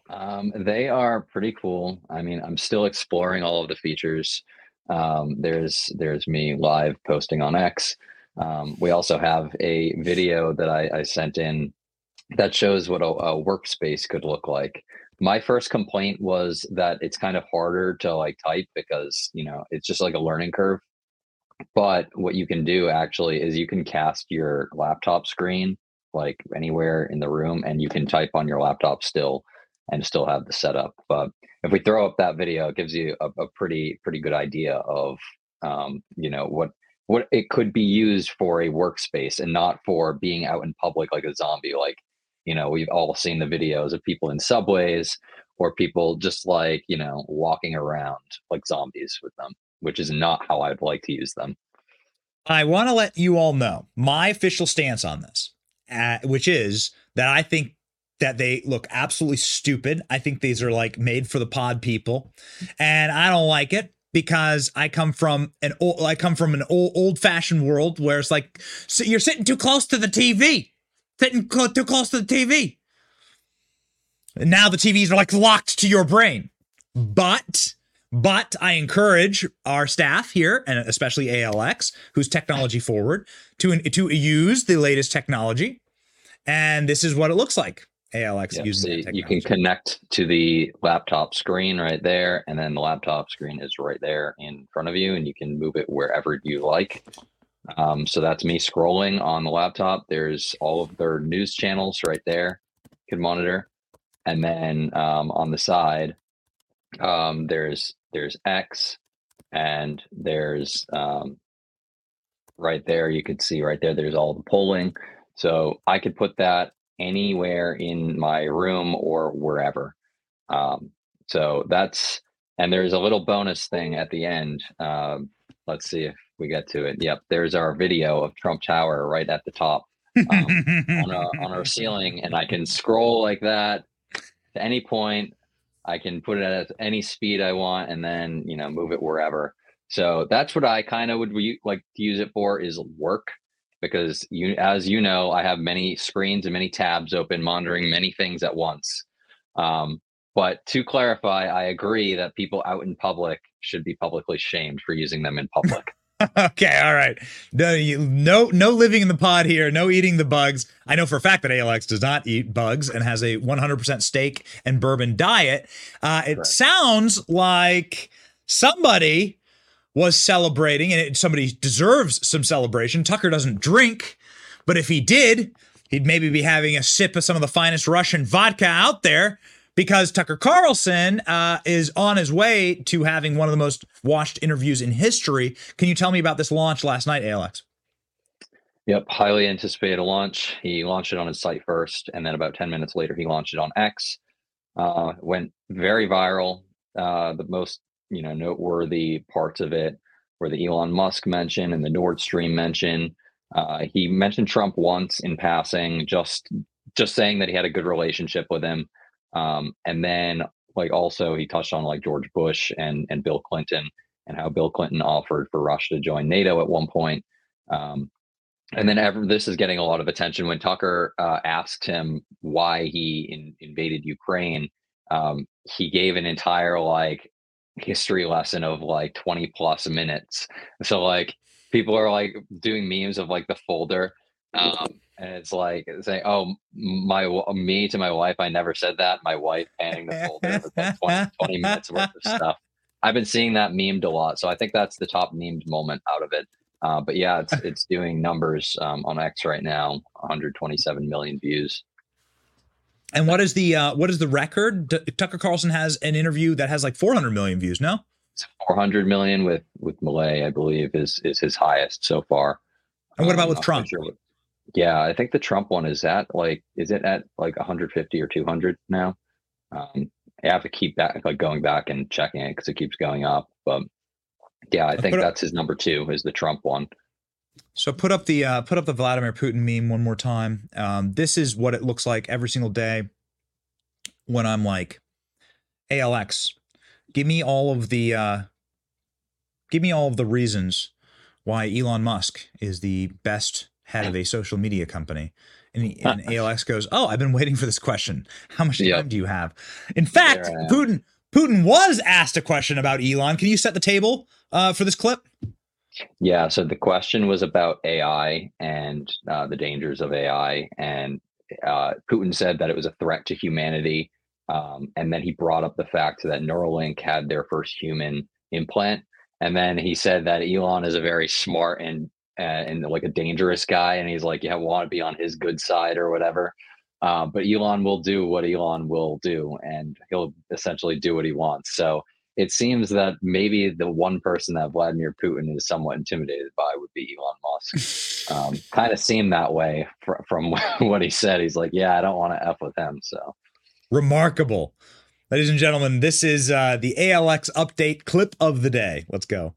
Speaker 24: Um, they are pretty cool. I mean, I'm still exploring all of the features. Um, there's there's me live posting on X. Um, we also have a video that I, I sent in that shows what a, a workspace could look like. My first complaint was that it's kind of harder to like type because you know it's just like a learning curve. But what you can do actually is you can cast your laptop screen like anywhere in the room and you can type on your laptop still and still have the setup. But if we throw up that video, it gives you a, a pretty pretty good idea of um, you know what what it could be used for a workspace and not for being out in public like a zombie. Like you know we've all seen the videos of people in subways or people just like you know walking around like zombies with them, which is not how I'd like to use them.
Speaker 1: I want to let you all know my official stance on this, uh, which is that I think that they look absolutely stupid. I think these are like made for the pod people, and I don't like it because I come from an old, I come from an old old fashioned world where it's like so you're sitting too close to the TV, sitting clo- too close to the TV. And now the TVs are like locked to your brain. But but I encourage our staff here, and especially ALX, who's technology forward, to to use the latest technology. And this is what it looks like. ALX using
Speaker 24: so you can connect to the laptop screen right there, and then the laptop screen is right there in front of you, and you can move it wherever you like. Um, so that's me scrolling on the laptop. There's all of their news channels right there. Can monitor, and then um, on the side, um, there's there's X, and there's um, right there. You could see right there. There's all the polling. So I could put that anywhere in my room or wherever. Um, so that's and there's a little bonus thing at the end. Um, let's see if we get to it. Yep, there's our video of Trump Tower right at the top um, on, our, on our ceiling, and I can scroll like that to any point. I can put it at any speed I want, and then you know move it wherever. So that's what I kind of would re- like to use it for is work because you as you know i have many screens and many tabs open monitoring many things at once um, but to clarify i agree that people out in public should be publicly shamed for using them in public
Speaker 1: okay, all right. No, you, no, no living in the pod here. No eating the bugs. I know for a fact that ALX does not eat bugs and has a 100% steak and bourbon diet. Uh, it sounds like somebody was celebrating, and it, somebody deserves some celebration. Tucker doesn't drink, but if he did, he'd maybe be having a sip of some of the finest Russian vodka out there because Tucker Carlson uh, is on his way to having one of the most watched interviews in history. Can you tell me about this launch last night, ALX?
Speaker 24: yep highly anticipated launch. He launched it on his site first and then about 10 minutes later he launched it on x. Uh, went very viral. Uh, the most you know noteworthy parts of it were the elon musk mention and the nord stream mention. Uh, he mentioned trump once in passing just just saying that he had a good relationship with him um, and then like also he touched on like george bush and and bill clinton and how bill clinton offered for russia to join nato at one point um, and then ever, this is getting a lot of attention when Tucker uh, asked him why he in, invaded Ukraine. Um, he gave an entire like history lesson of like 20 plus minutes. So like people are like doing memes of like the folder. Um, and it's like saying, "Oh, my me to my wife, I never said that." My wife panning the folder with like 20, 20 minutes worth of stuff. I've been seeing that memed a lot, so I think that's the top memed moment out of it. Uh, but yeah, it's it's doing numbers um, on X right now, 127 million views.
Speaker 1: And what is the uh, what is the record? D- Tucker Carlson has an interview that has like 400 million views. No,
Speaker 24: 400 million with with Milei, I believe, is is his highest so far.
Speaker 1: And what about
Speaker 24: Um,
Speaker 1: with Trump?
Speaker 24: sure yeah, I think the Trump one is at like is it at like 150 or 200 now? Um, I have to keep back like going back and checking it because it keeps going up. But yeah, I think
Speaker 1: put up-
Speaker 24: that's his number two is the Trump one.
Speaker 1: So put up the uh, put up the Vladimir Putin meme one more time. Um, this is what it looks like every single day when I'm like, ALX, give me all of the uh, give me all of the reasons why Elon Musk is the best head of a social media company. And, he, and ALX goes, "Oh, I've been waiting for this question. How much time
Speaker 24: Yep.
Speaker 1: do you have?" In fact,
Speaker 24: There I am.
Speaker 1: Putin Putin was asked a question about Elon. Can you set the table uh, for this clip?
Speaker 24: Yeah, so the question was about AI and uh, the dangers of AI, and uh, Putin said that it was a threat to humanity, um, and then he brought up the fact that Neuralink had their first human implant, and then he said that Elon is a very smart and uh, and like a dangerous guy, and he's like, you want to be on his good side or whatever. Uh, but Elon will do what Elon will do, and he'll essentially do what he wants. So it seems that maybe the one person that Vladimir Putin is somewhat intimidated by would be Elon Musk. um, kind of seemed that way fr- from what he said. He's like, yeah, I don't want to f with him. So
Speaker 1: Remarkable. Ladies and gentlemen, this is uh, the ALX update clip of the day. Let's go.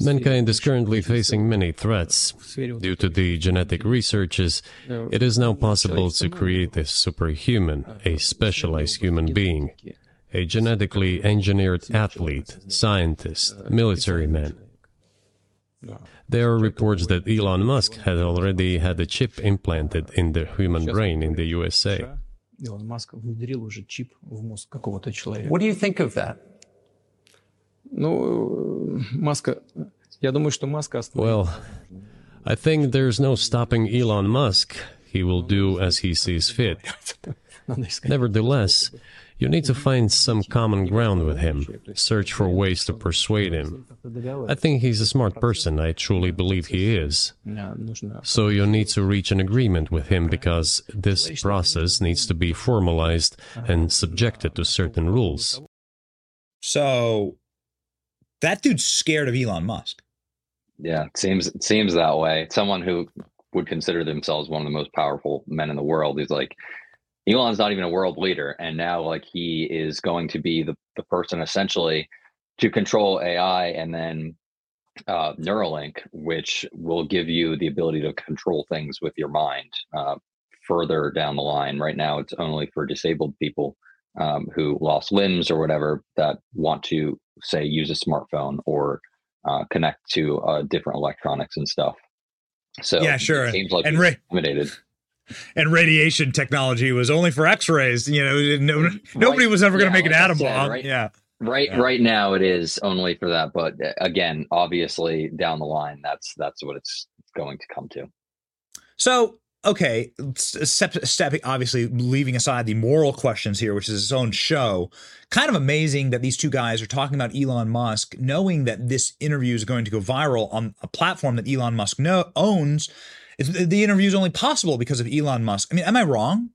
Speaker 25: Mankind is currently facing many threats. Due to the genetic researches, it is now possible to create a superhuman, a specialized human being, a genetically engineered athlete, scientist, military man. There are reports that Elon Musk has already had a chip implanted in the human brain in the USA.
Speaker 22: What do you think of that?
Speaker 26: Ну, э, Маска... Я думаю, что Маска остановит.
Speaker 25: Well, I think there's no stopping Elon Musk. He will do as he sees fit.
Speaker 26: Надо искать.
Speaker 25: Nevertheless, you need to find some common ground with him, search for ways to persuade him. I think he's a smart person, I truly believe he is.
Speaker 26: Мне нужно...
Speaker 25: So you need to reach an agreement with him because this process needs to be formalized and subjected to certain rules.
Speaker 1: So that dude's scared of Elon Musk.
Speaker 24: yeah, it seems it seems that way. Someone who would consider themselves one of the most powerful men in the world is like Elon's not even a world leader, and now like he is going to be the the person essentially to control AI and then uh, Neuralink, which will give you the ability to control things with your mind uh, further down the line. Right now, it's only for disabled people um, who lost limbs or whatever that want to say use a smartphone or uh, connect to uh, different electronics and stuff. So
Speaker 1: Yeah, sure.
Speaker 24: It seems like
Speaker 1: And Ray-
Speaker 24: intimidated.
Speaker 1: And radiation technology was only for X-rays. You know, no, nobody was ever going to
Speaker 24: Yeah,
Speaker 1: make an
Speaker 24: like I
Speaker 1: atom
Speaker 24: said,
Speaker 1: bomb.
Speaker 24: right?
Speaker 1: Yeah.
Speaker 24: Right,
Speaker 1: Yeah.
Speaker 24: right now it is only for that, but uh, again, obviously down the line, that's that's what it's going to come to.
Speaker 1: So, okay, step, step, obviously leaving aside the moral questions here, which is its own show, kind of amazing that these two guys are talking about Elon Musk, knowing that this interview is going to go viral on a platform that Elon Musk no, owns. It's, the interview is only possible because of Elon Musk. I mean, am I wrong?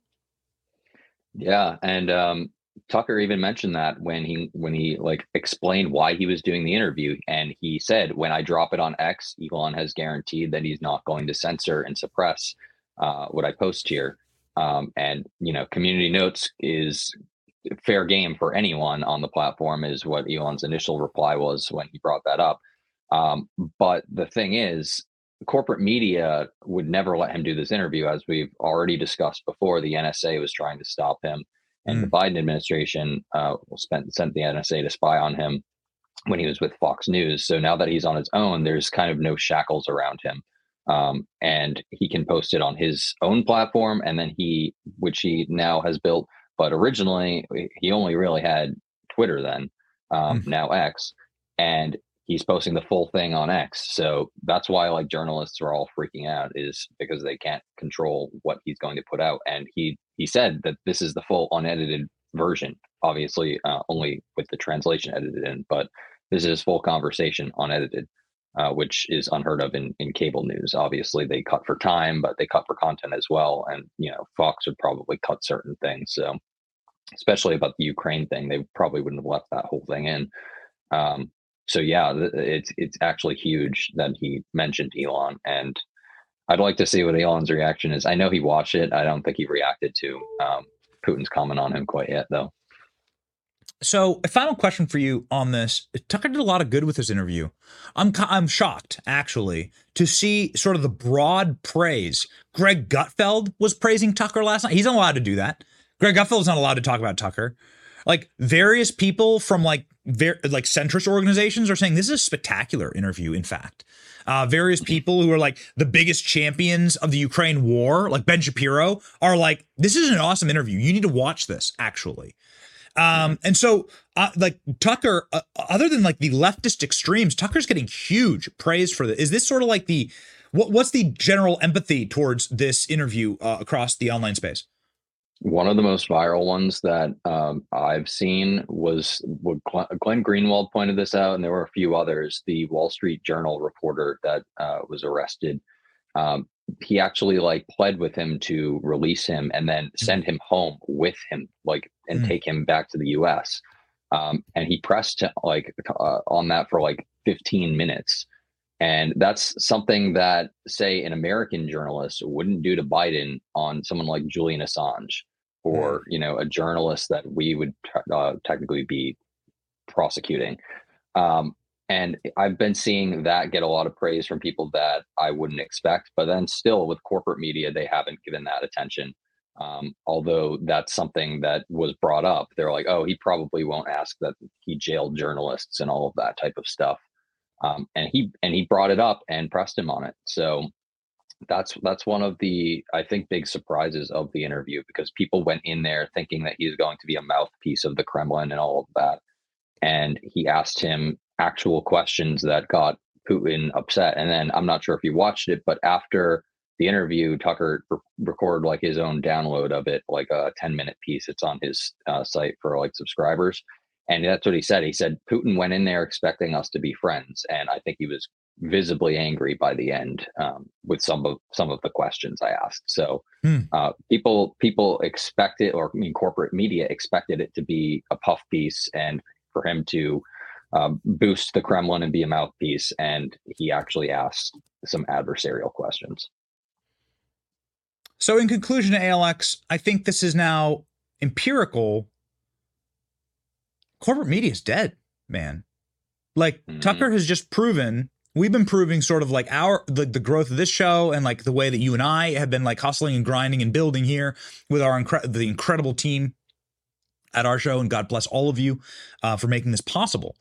Speaker 24: Yeah, and um, Tucker even mentioned that when he when he like explained why he was doing the interview, and he said, "When I drop it on X, Elon has guaranteed that he's not going to censor and suppress uh, what I post here." Um, and you know, community notes is fair game for anyone on the platform, is what Elon's initial reply was when he brought that up. Um, but the thing is, corporate media would never let him do this interview, as we've already discussed before. The NSA was trying to stop him, and the Biden administration uh, spent sent the NSA to spy on him when he was with Fox News. So now that he's on his own, there's kind of no shackles around him, um, and he can post it on his own platform, and then he, which he now has built, but originally he only really had Twitter then, um, now X, and he's posting the full thing on X. So that's why like journalists are all freaking out is because they can't control what he's going to put out. And he he said that this is the full unedited version, obviously uh, only with the translation edited in, but this is full conversation unedited. Uh, which is unheard of in, in cable news. Obviously, they cut for time, but they cut for content as well. And you know, Fox would probably cut certain things. So, especially about the Ukraine thing, they probably wouldn't have left that whole thing in. Um, so yeah, it's it's actually huge that he mentioned Elon, and I'd like to see what Elon's reaction is. I know he watched it. I don't think he reacted to um, Putin's comment on him quite yet, though.
Speaker 1: So, a final question for you on this. Tucker did a lot of good with this interview. I'm I'm shocked actually to see sort of the broad praise. Greg Gutfeld was praising Tucker last night. He's not allowed to do that. Greg Gutfeld is not allowed to talk about Tucker. Like various people from like ver- like centrist organizations are saying this is a spectacular interview. In fact, uh, various people who are like the biggest champions of the Ukraine war, like Ben Shapiro, are like, this is an awesome interview. You need to watch this. Actually, um, and so, uh, like Tucker, uh, other than like the leftist extremes, Tucker's getting huge praise for this. Is this sort of like the what, what's the general empathy towards this interview uh, across the online space?
Speaker 24: One of the most viral ones that um, I've seen was what Glenn Greenwald pointed this out, and there were a few others. The Wall Street Journal reporter that uh, was arrested, um, he actually like pled with him to release him and then send him home with him, like and mm take him back to the U.S. Um, and he pressed like uh, on that for like 15 minutes. And that's something that, say, an American journalist wouldn't do to Biden on someone like Julian Assange, or you know, a journalist that we would uh, technically be prosecuting. Um, and I've been seeing that get a lot of praise from people that I wouldn't expect. But then, still, with corporate media, they haven't given that attention. Um, although that's something that was brought up, they're like, "Oh, he probably won't ask that he jailed journalists and all of that type of stuff." um, and he and he brought it up and pressed him on it. So that's that's one of the I think big surprises of the interview because people went in there thinking that he's going to be a mouthpiece of the Kremlin and all of that, and he asked him actual questions that got Putin upset. And then I'm not sure if you watched it, but after the interview, Tucker re- recorded like his own download of it, like a 10 minute piece. It's on his uh, site for like subscribers. And that's what he said. He said Putin went in there expecting us to be friends, and I think he was visibly angry by the end um, with some of some of the questions I asked. So hmm. uh, people people expected, or I mean, corporate media expected it to be a puff piece, and for him to um, boost the Kremlin and be a mouthpiece. And he actually asked some adversarial questions.
Speaker 1: So, in conclusion, ALX, I think this is now empirical corporate media is dead, man. Like mm-hmm. Tucker has just proven we've been proving sort of like our the, the growth of this show and like the way that you and I have been like hustling and grinding and building here with our incre- the incredible team at our show and God bless all of you uh, for making this possible.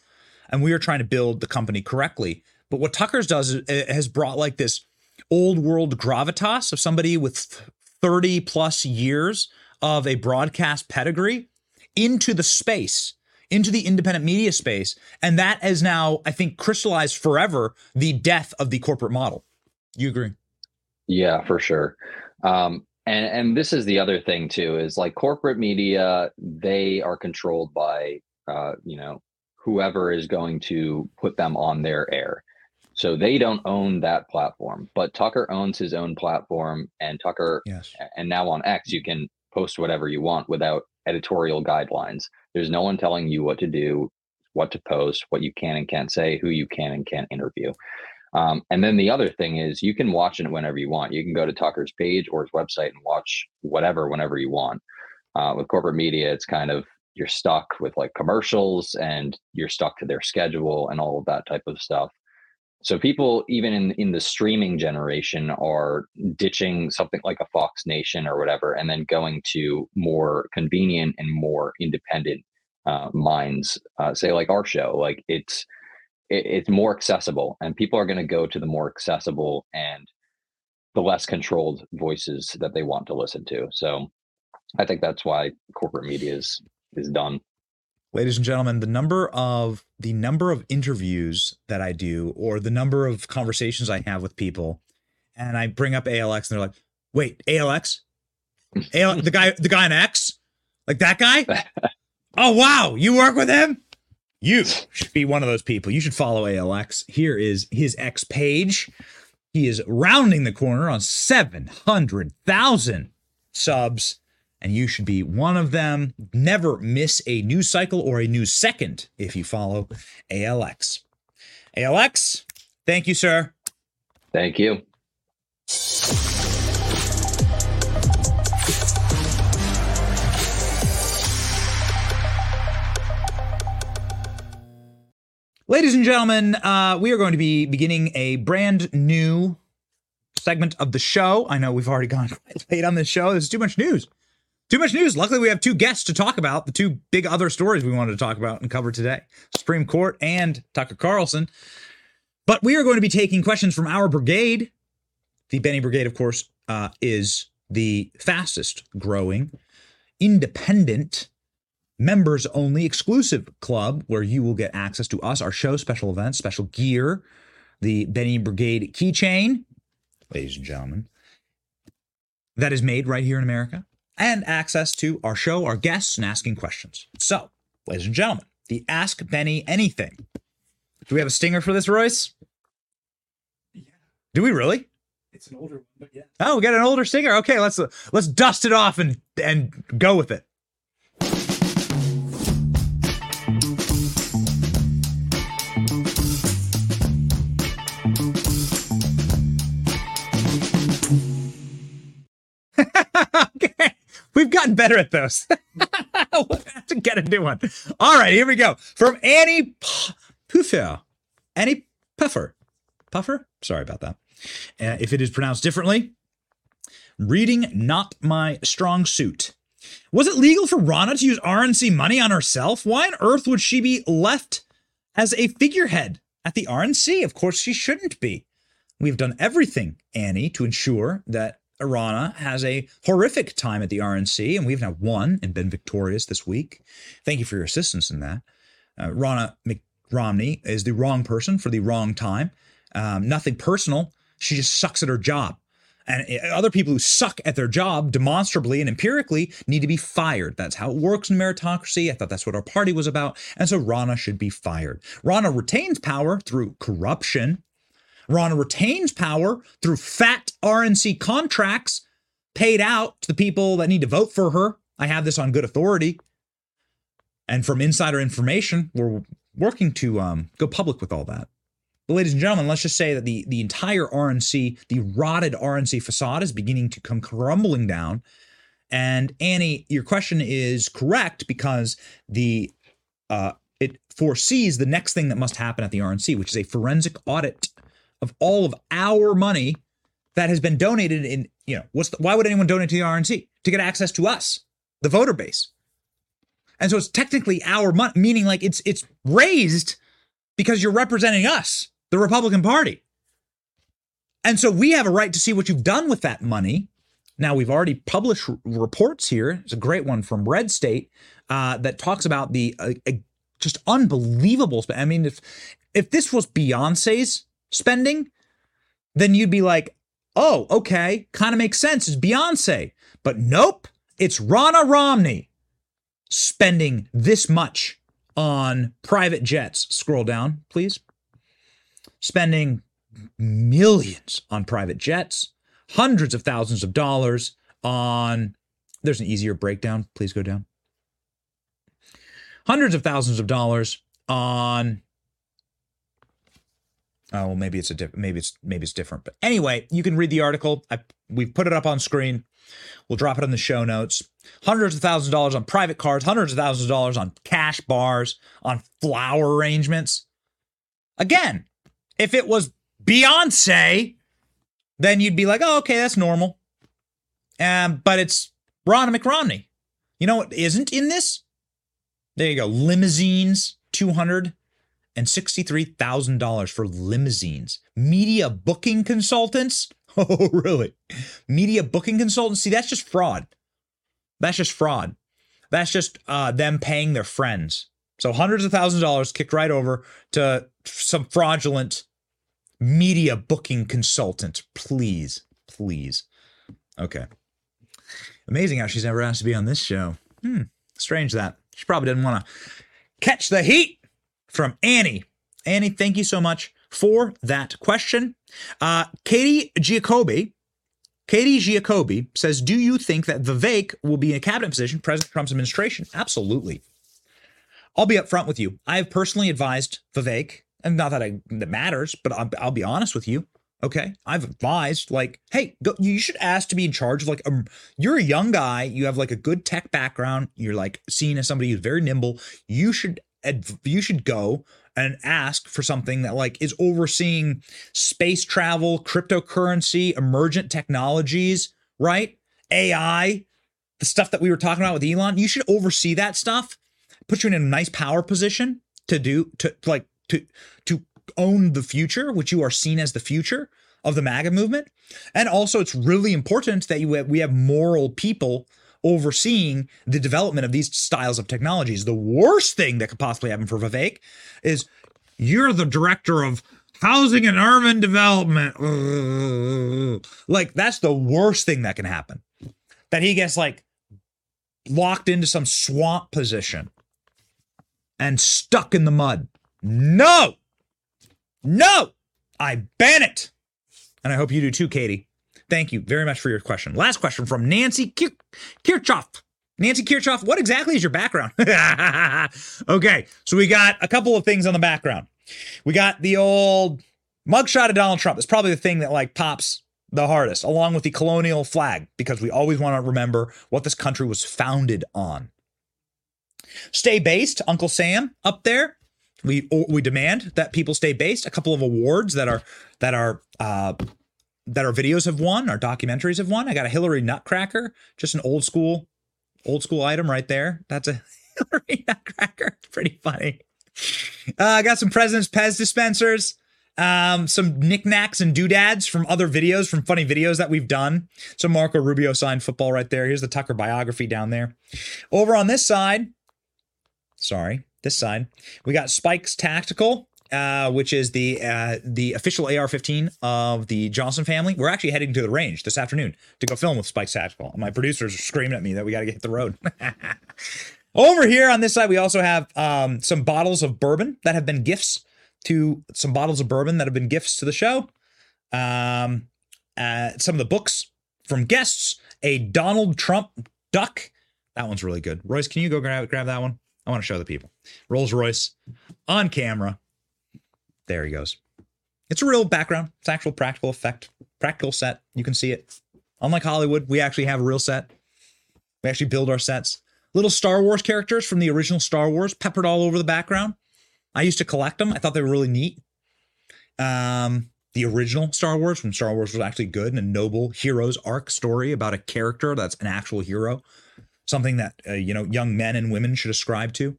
Speaker 1: And we are trying to build the company correctly. But what Tucker's does is, has brought like this old world gravitas of somebody with 30 plus years of a broadcast pedigree into the space into the independent media space. And that has now, I think, crystallized forever the death of the corporate model. You agree?
Speaker 24: Yeah, for sure. Um, and and this is the other thing too is like corporate media they are controlled by uh, you know whoever is going to put them on their air so they don't own that platform but tucker owns his own platform and tucker
Speaker 1: yes.
Speaker 24: and now on x you can post whatever you want without editorial guidelines there's no one telling you what to do, what to post, what you can and can't say, who you can and can't interview. Um, and then the other thing is you can watch it whenever you want. You can go to Tucker's page or his website and watch whatever whenever you want. Uh, with corporate media, it's kind of you're stuck with like commercials and you're stuck to their schedule and all of that type of stuff. So people, even in in the streaming generation, are ditching something like a Fox Nation or whatever, and then going to more convenient and more independent uh, minds. Uh, say like our show, like it's it, it's more accessible, and people are going to go to the more accessible and the less controlled voices that they want to listen to. So I think that's why corporate media is is done
Speaker 1: ladies and gentlemen, the number of the number of interviews that I do or the number of conversations I have with people, and I bring up ALX and they're like, "Wait, ALX? AL, the guy, the guy on X, like that guy? oh wow, you work with him? You should be one of those people. You should follow ALX. Here is his X page. He is rounding the corner on seven hundred thousand subs." And you should be one of them. Never miss a news cycle or a news second if you follow ALX. ALX, thank you, sir.
Speaker 24: Thank you.
Speaker 1: Ladies and gentlemen, uh, we are going to be beginning a brand new segment of the show. I know we've already gone quite late on this show. There's too much news Too much news. Luckily, we have two guests to talk about the two big other stories we wanted to talk about and cover today Supreme Court and Tucker Carlson. But we are going to be taking questions from our brigade. The Benny Brigade, of course, uh, is the fastest growing independent members only exclusive club where you will get access to us, our show, special events, special gear, the Benny Brigade keychain, ladies and gentlemen, that is made right here in America, and access to our show, our guests, and asking questions. So, ladies and gentlemen, the Ask Benny Anything. Do we have a stinger for this, Royce? Yeah. Do we really?
Speaker 26: It's an older one, but yeah.
Speaker 1: Oh, we got an older stinger. Okay, let's let's dust it off and and go with it. We've gotten better at those. we'll have to get a new one. All right, here we go. From Annie Puffer. Annie Puffer. Puffer? Sorry about that. Uh, if it is pronounced differently, reading not my strong suit. Was it legal for Ronna to use RNC money on herself? Why on earth would she be left as a figurehead at the RNC? Of course, she shouldn't be. We've done everything, Annie, to ensure that Ronna has a horrific time at the RNC, and we've now won and been victorious this week. Thank you for your assistance in that. Uh, Ronna McRomney is the wrong person for the wrong time. Um, nothing personal. She just sucks at her job. And uh, other people who suck at their job demonstrably and empirically need to be fired. That's how it works in meritocracy. I thought that's what our party was about. And so Ronna should be fired. Ronna retains power through corruption Ronna retains power through fat RNC contracts paid out to the people that need to vote for her. I have this on good authority. And from insider information, we're working to um, go public with all that. But ladies and gentlemen, let's just say that the, the entire RNC, the rotted RNC facade is beginning to come crumbling down. And Annie, your question is correct because the uh, it foresees the next thing that must happen at the RNC, which is a forensic audit of all of our money that has been donated in, you know, what's the, why would anyone donate to the RNC? To get access to us, the voter base. And so it's technically our money, meaning like it's it's raised because you're representing us, the Republican Party. And so we have a right to see what you've done with that money. Now we've already published r- reports here. It's a great one from Red State uh, that talks about the uh, uh, just unbelievable. I mean, if if this was Beyonce's spending, then you'd be like, oh, okay, kind of makes sense. It's Beyonce. But nope, it's Ronna Romney spending this much on private jets. Scroll down, please. Spending millions on private jets, hundreds of thousands of dollars on. There's an easier breakdown. Please go down. Hundreds of thousands of dollars on Oh, well, maybe it's a diff- maybe it's maybe it's different. But anyway, you can read the article. I, we've put it up on screen. We'll drop it in the show notes. Hundreds of thousands of dollars on private cars, hundreds of thousands of dollars on cash bars, on flower arrangements. Again, if it was Beyonce, then you'd be like, oh, okay, that's normal. Um, but it's Ronna McRomney. You know what isn't in this? There you go. Limousines, 200 and $63,000 for limousines. Media booking consultants? Oh, really? Media booking consultants? See, that's just fraud. That's just fraud. That's just uh, them paying their friends. So hundreds of thousands of dollars kicked right over to some fraudulent media booking consultant. Please, please. Okay. Amazing how she's never asked to be on this show. Hmm. Strange that. She probably didn't want to catch the heat from Annie. Annie, thank you so much for that question. Uh, Katie Giacobbe, Katie Giacobbe says, "Do you think that Vivek will be in a cabinet position, President Trump's administration?" Absolutely. I'll be upfront with you. I have personally advised Vivek, and not that I that matters, but I'll, I'll be honest with you. Okay, I've advised like, hey, go, you should ask to be in charge of like, you're a young guy, you have like a good tech background, you're like seen as somebody who's very nimble. You should you should go and ask for something that like is overseeing space travel, cryptocurrency, emergent technologies, right? AI, the stuff that we were talking about with Elon, you should oversee that stuff, put you in a nice power position to do to like to to own the future, which you are seen as the future of the MAGA movement. And also, it's really important that you have, we have moral people overseeing the development of these styles of technologies. The worst thing that could possibly happen for Vivek is you're the director of housing and urban development. Like that's the worst thing that can happen. That he gets like locked into some swamp position and stuck in the mud. No. No. I ban it. And I hope you do too, Katie. Thank you very much for your question. Last question from Nancy Kir- Kirchhoff. Nancy Kirchhoff, what exactly is your background? okay, so we got a couple of things on the background. We got the old mugshot of Donald Trump. It's probably the thing that like pops the hardest, along with the colonial flag, because we always want to remember what this country was founded on. Stay based, Uncle Sam up there. We we demand that people stay based. A couple of awards that are that are uh, that our videos have won, our documentaries have won. I got a Hillary Nutcracker, just an old school old school item right there. That's a Hillary Nutcracker. Pretty funny. Uh, I got some President's Pez dispensers, um, some knickknacks and doodads from other videos, from funny videos that we've done. So Marco Rubio signed football right there. Here's the Tucker biography down there. Over on this side, sorry, this side, we got Spike's Tactical. Uh, which is the uh, the official AR-15 of the Johnson family. We're actually heading to the range this afternoon to go film with Spike's Tactical. My producers are screaming at me that we got to get the road. Over here on this side, we also have um, some bottles of bourbon that have been gifts to some bottles of bourbon that have been gifts to the show. Um, uh, some of the books from guests. A Donald Trump duck. That one's really good. Royce, can you go grab grab that one? I want to show the people. Rolls Royce on camera. There he goes. It's a real background. It's actual practical effect, practical set. You can see it. Unlike Hollywood, we actually have a real set. We actually build our sets. Little Star Wars characters from the original Star Wars peppered all over the background. I used to collect them. I thought they were really neat. Um, the original Star Wars, when Star Wars was actually good and a noble hero's arc story about a character that's an actual hero, something that uh, you know young men and women should ascribe to.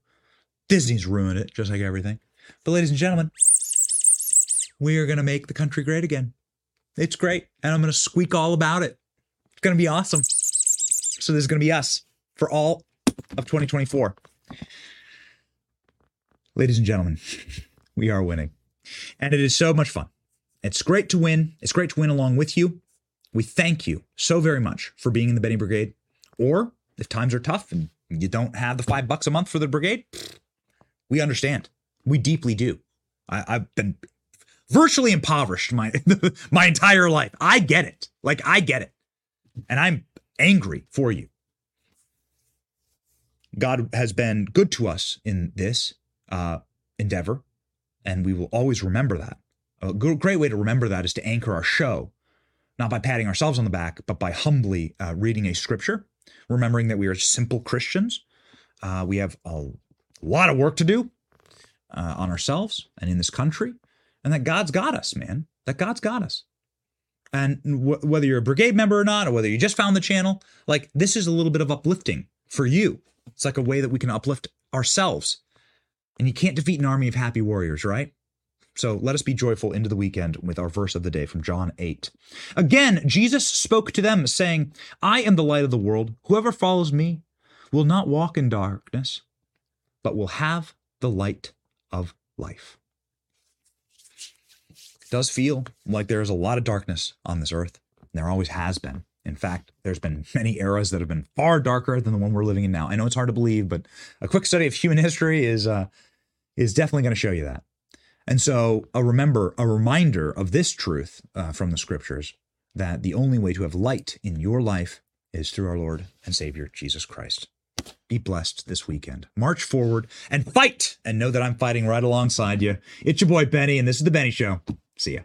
Speaker 1: Disney's ruined it, just like everything. But ladies and gentlemen, we are going to make the country great again. It's great, and I'm going to squeak all about it. It's going to be awesome. So this is going to be us for all of 2024. Ladies and gentlemen, we are winning. And it is so much fun. It's great to win. It's great to win along with you. We thank you so very much for being in the Benny Brigade. Or if times are tough and you don't have the five bucks a month for the brigade, we understand. We deeply do. I, have been virtually impoverished my my entire life. I get it. Like I get it. And I'm angry for you. God has been good to us in this uh, endeavor, and we will always remember that. A great way to remember that is to anchor our show, not by patting ourselves on the back, but by humbly uh, reading a scripture, remembering that we are simple Christians. Uh, we have a lot of work to do uh, on ourselves and in this country, and that God's got us, man. That God's got us. And whether you're a brigade member or not, or whether you just found the channel, like this is a little bit of uplifting for you. It's like a way that we can uplift ourselves. And you can't defeat an army of happy warriors, right? So let us be joyful into the weekend with our verse of the day from John 8. Again, Jesus spoke to them, saying, I am the light of the world. Whoever follows me will not walk in darkness, but will have the light of life. Does feel like there is a lot of darkness on this earth. There always has been. In fact, there's been many eras that have been far darker than the one we're living in now. I know it's hard to believe, but a quick study of human history is uh, is definitely going to show you that. And so, a remember, a reminder of this truth uh, from the scriptures that the only way to have light in your life is through our Lord and Savior Jesus Christ. Be blessed this weekend. March forward and fight, and know that I'm fighting right alongside you. It's your boy Benny, and this is the Benny Show. See ya.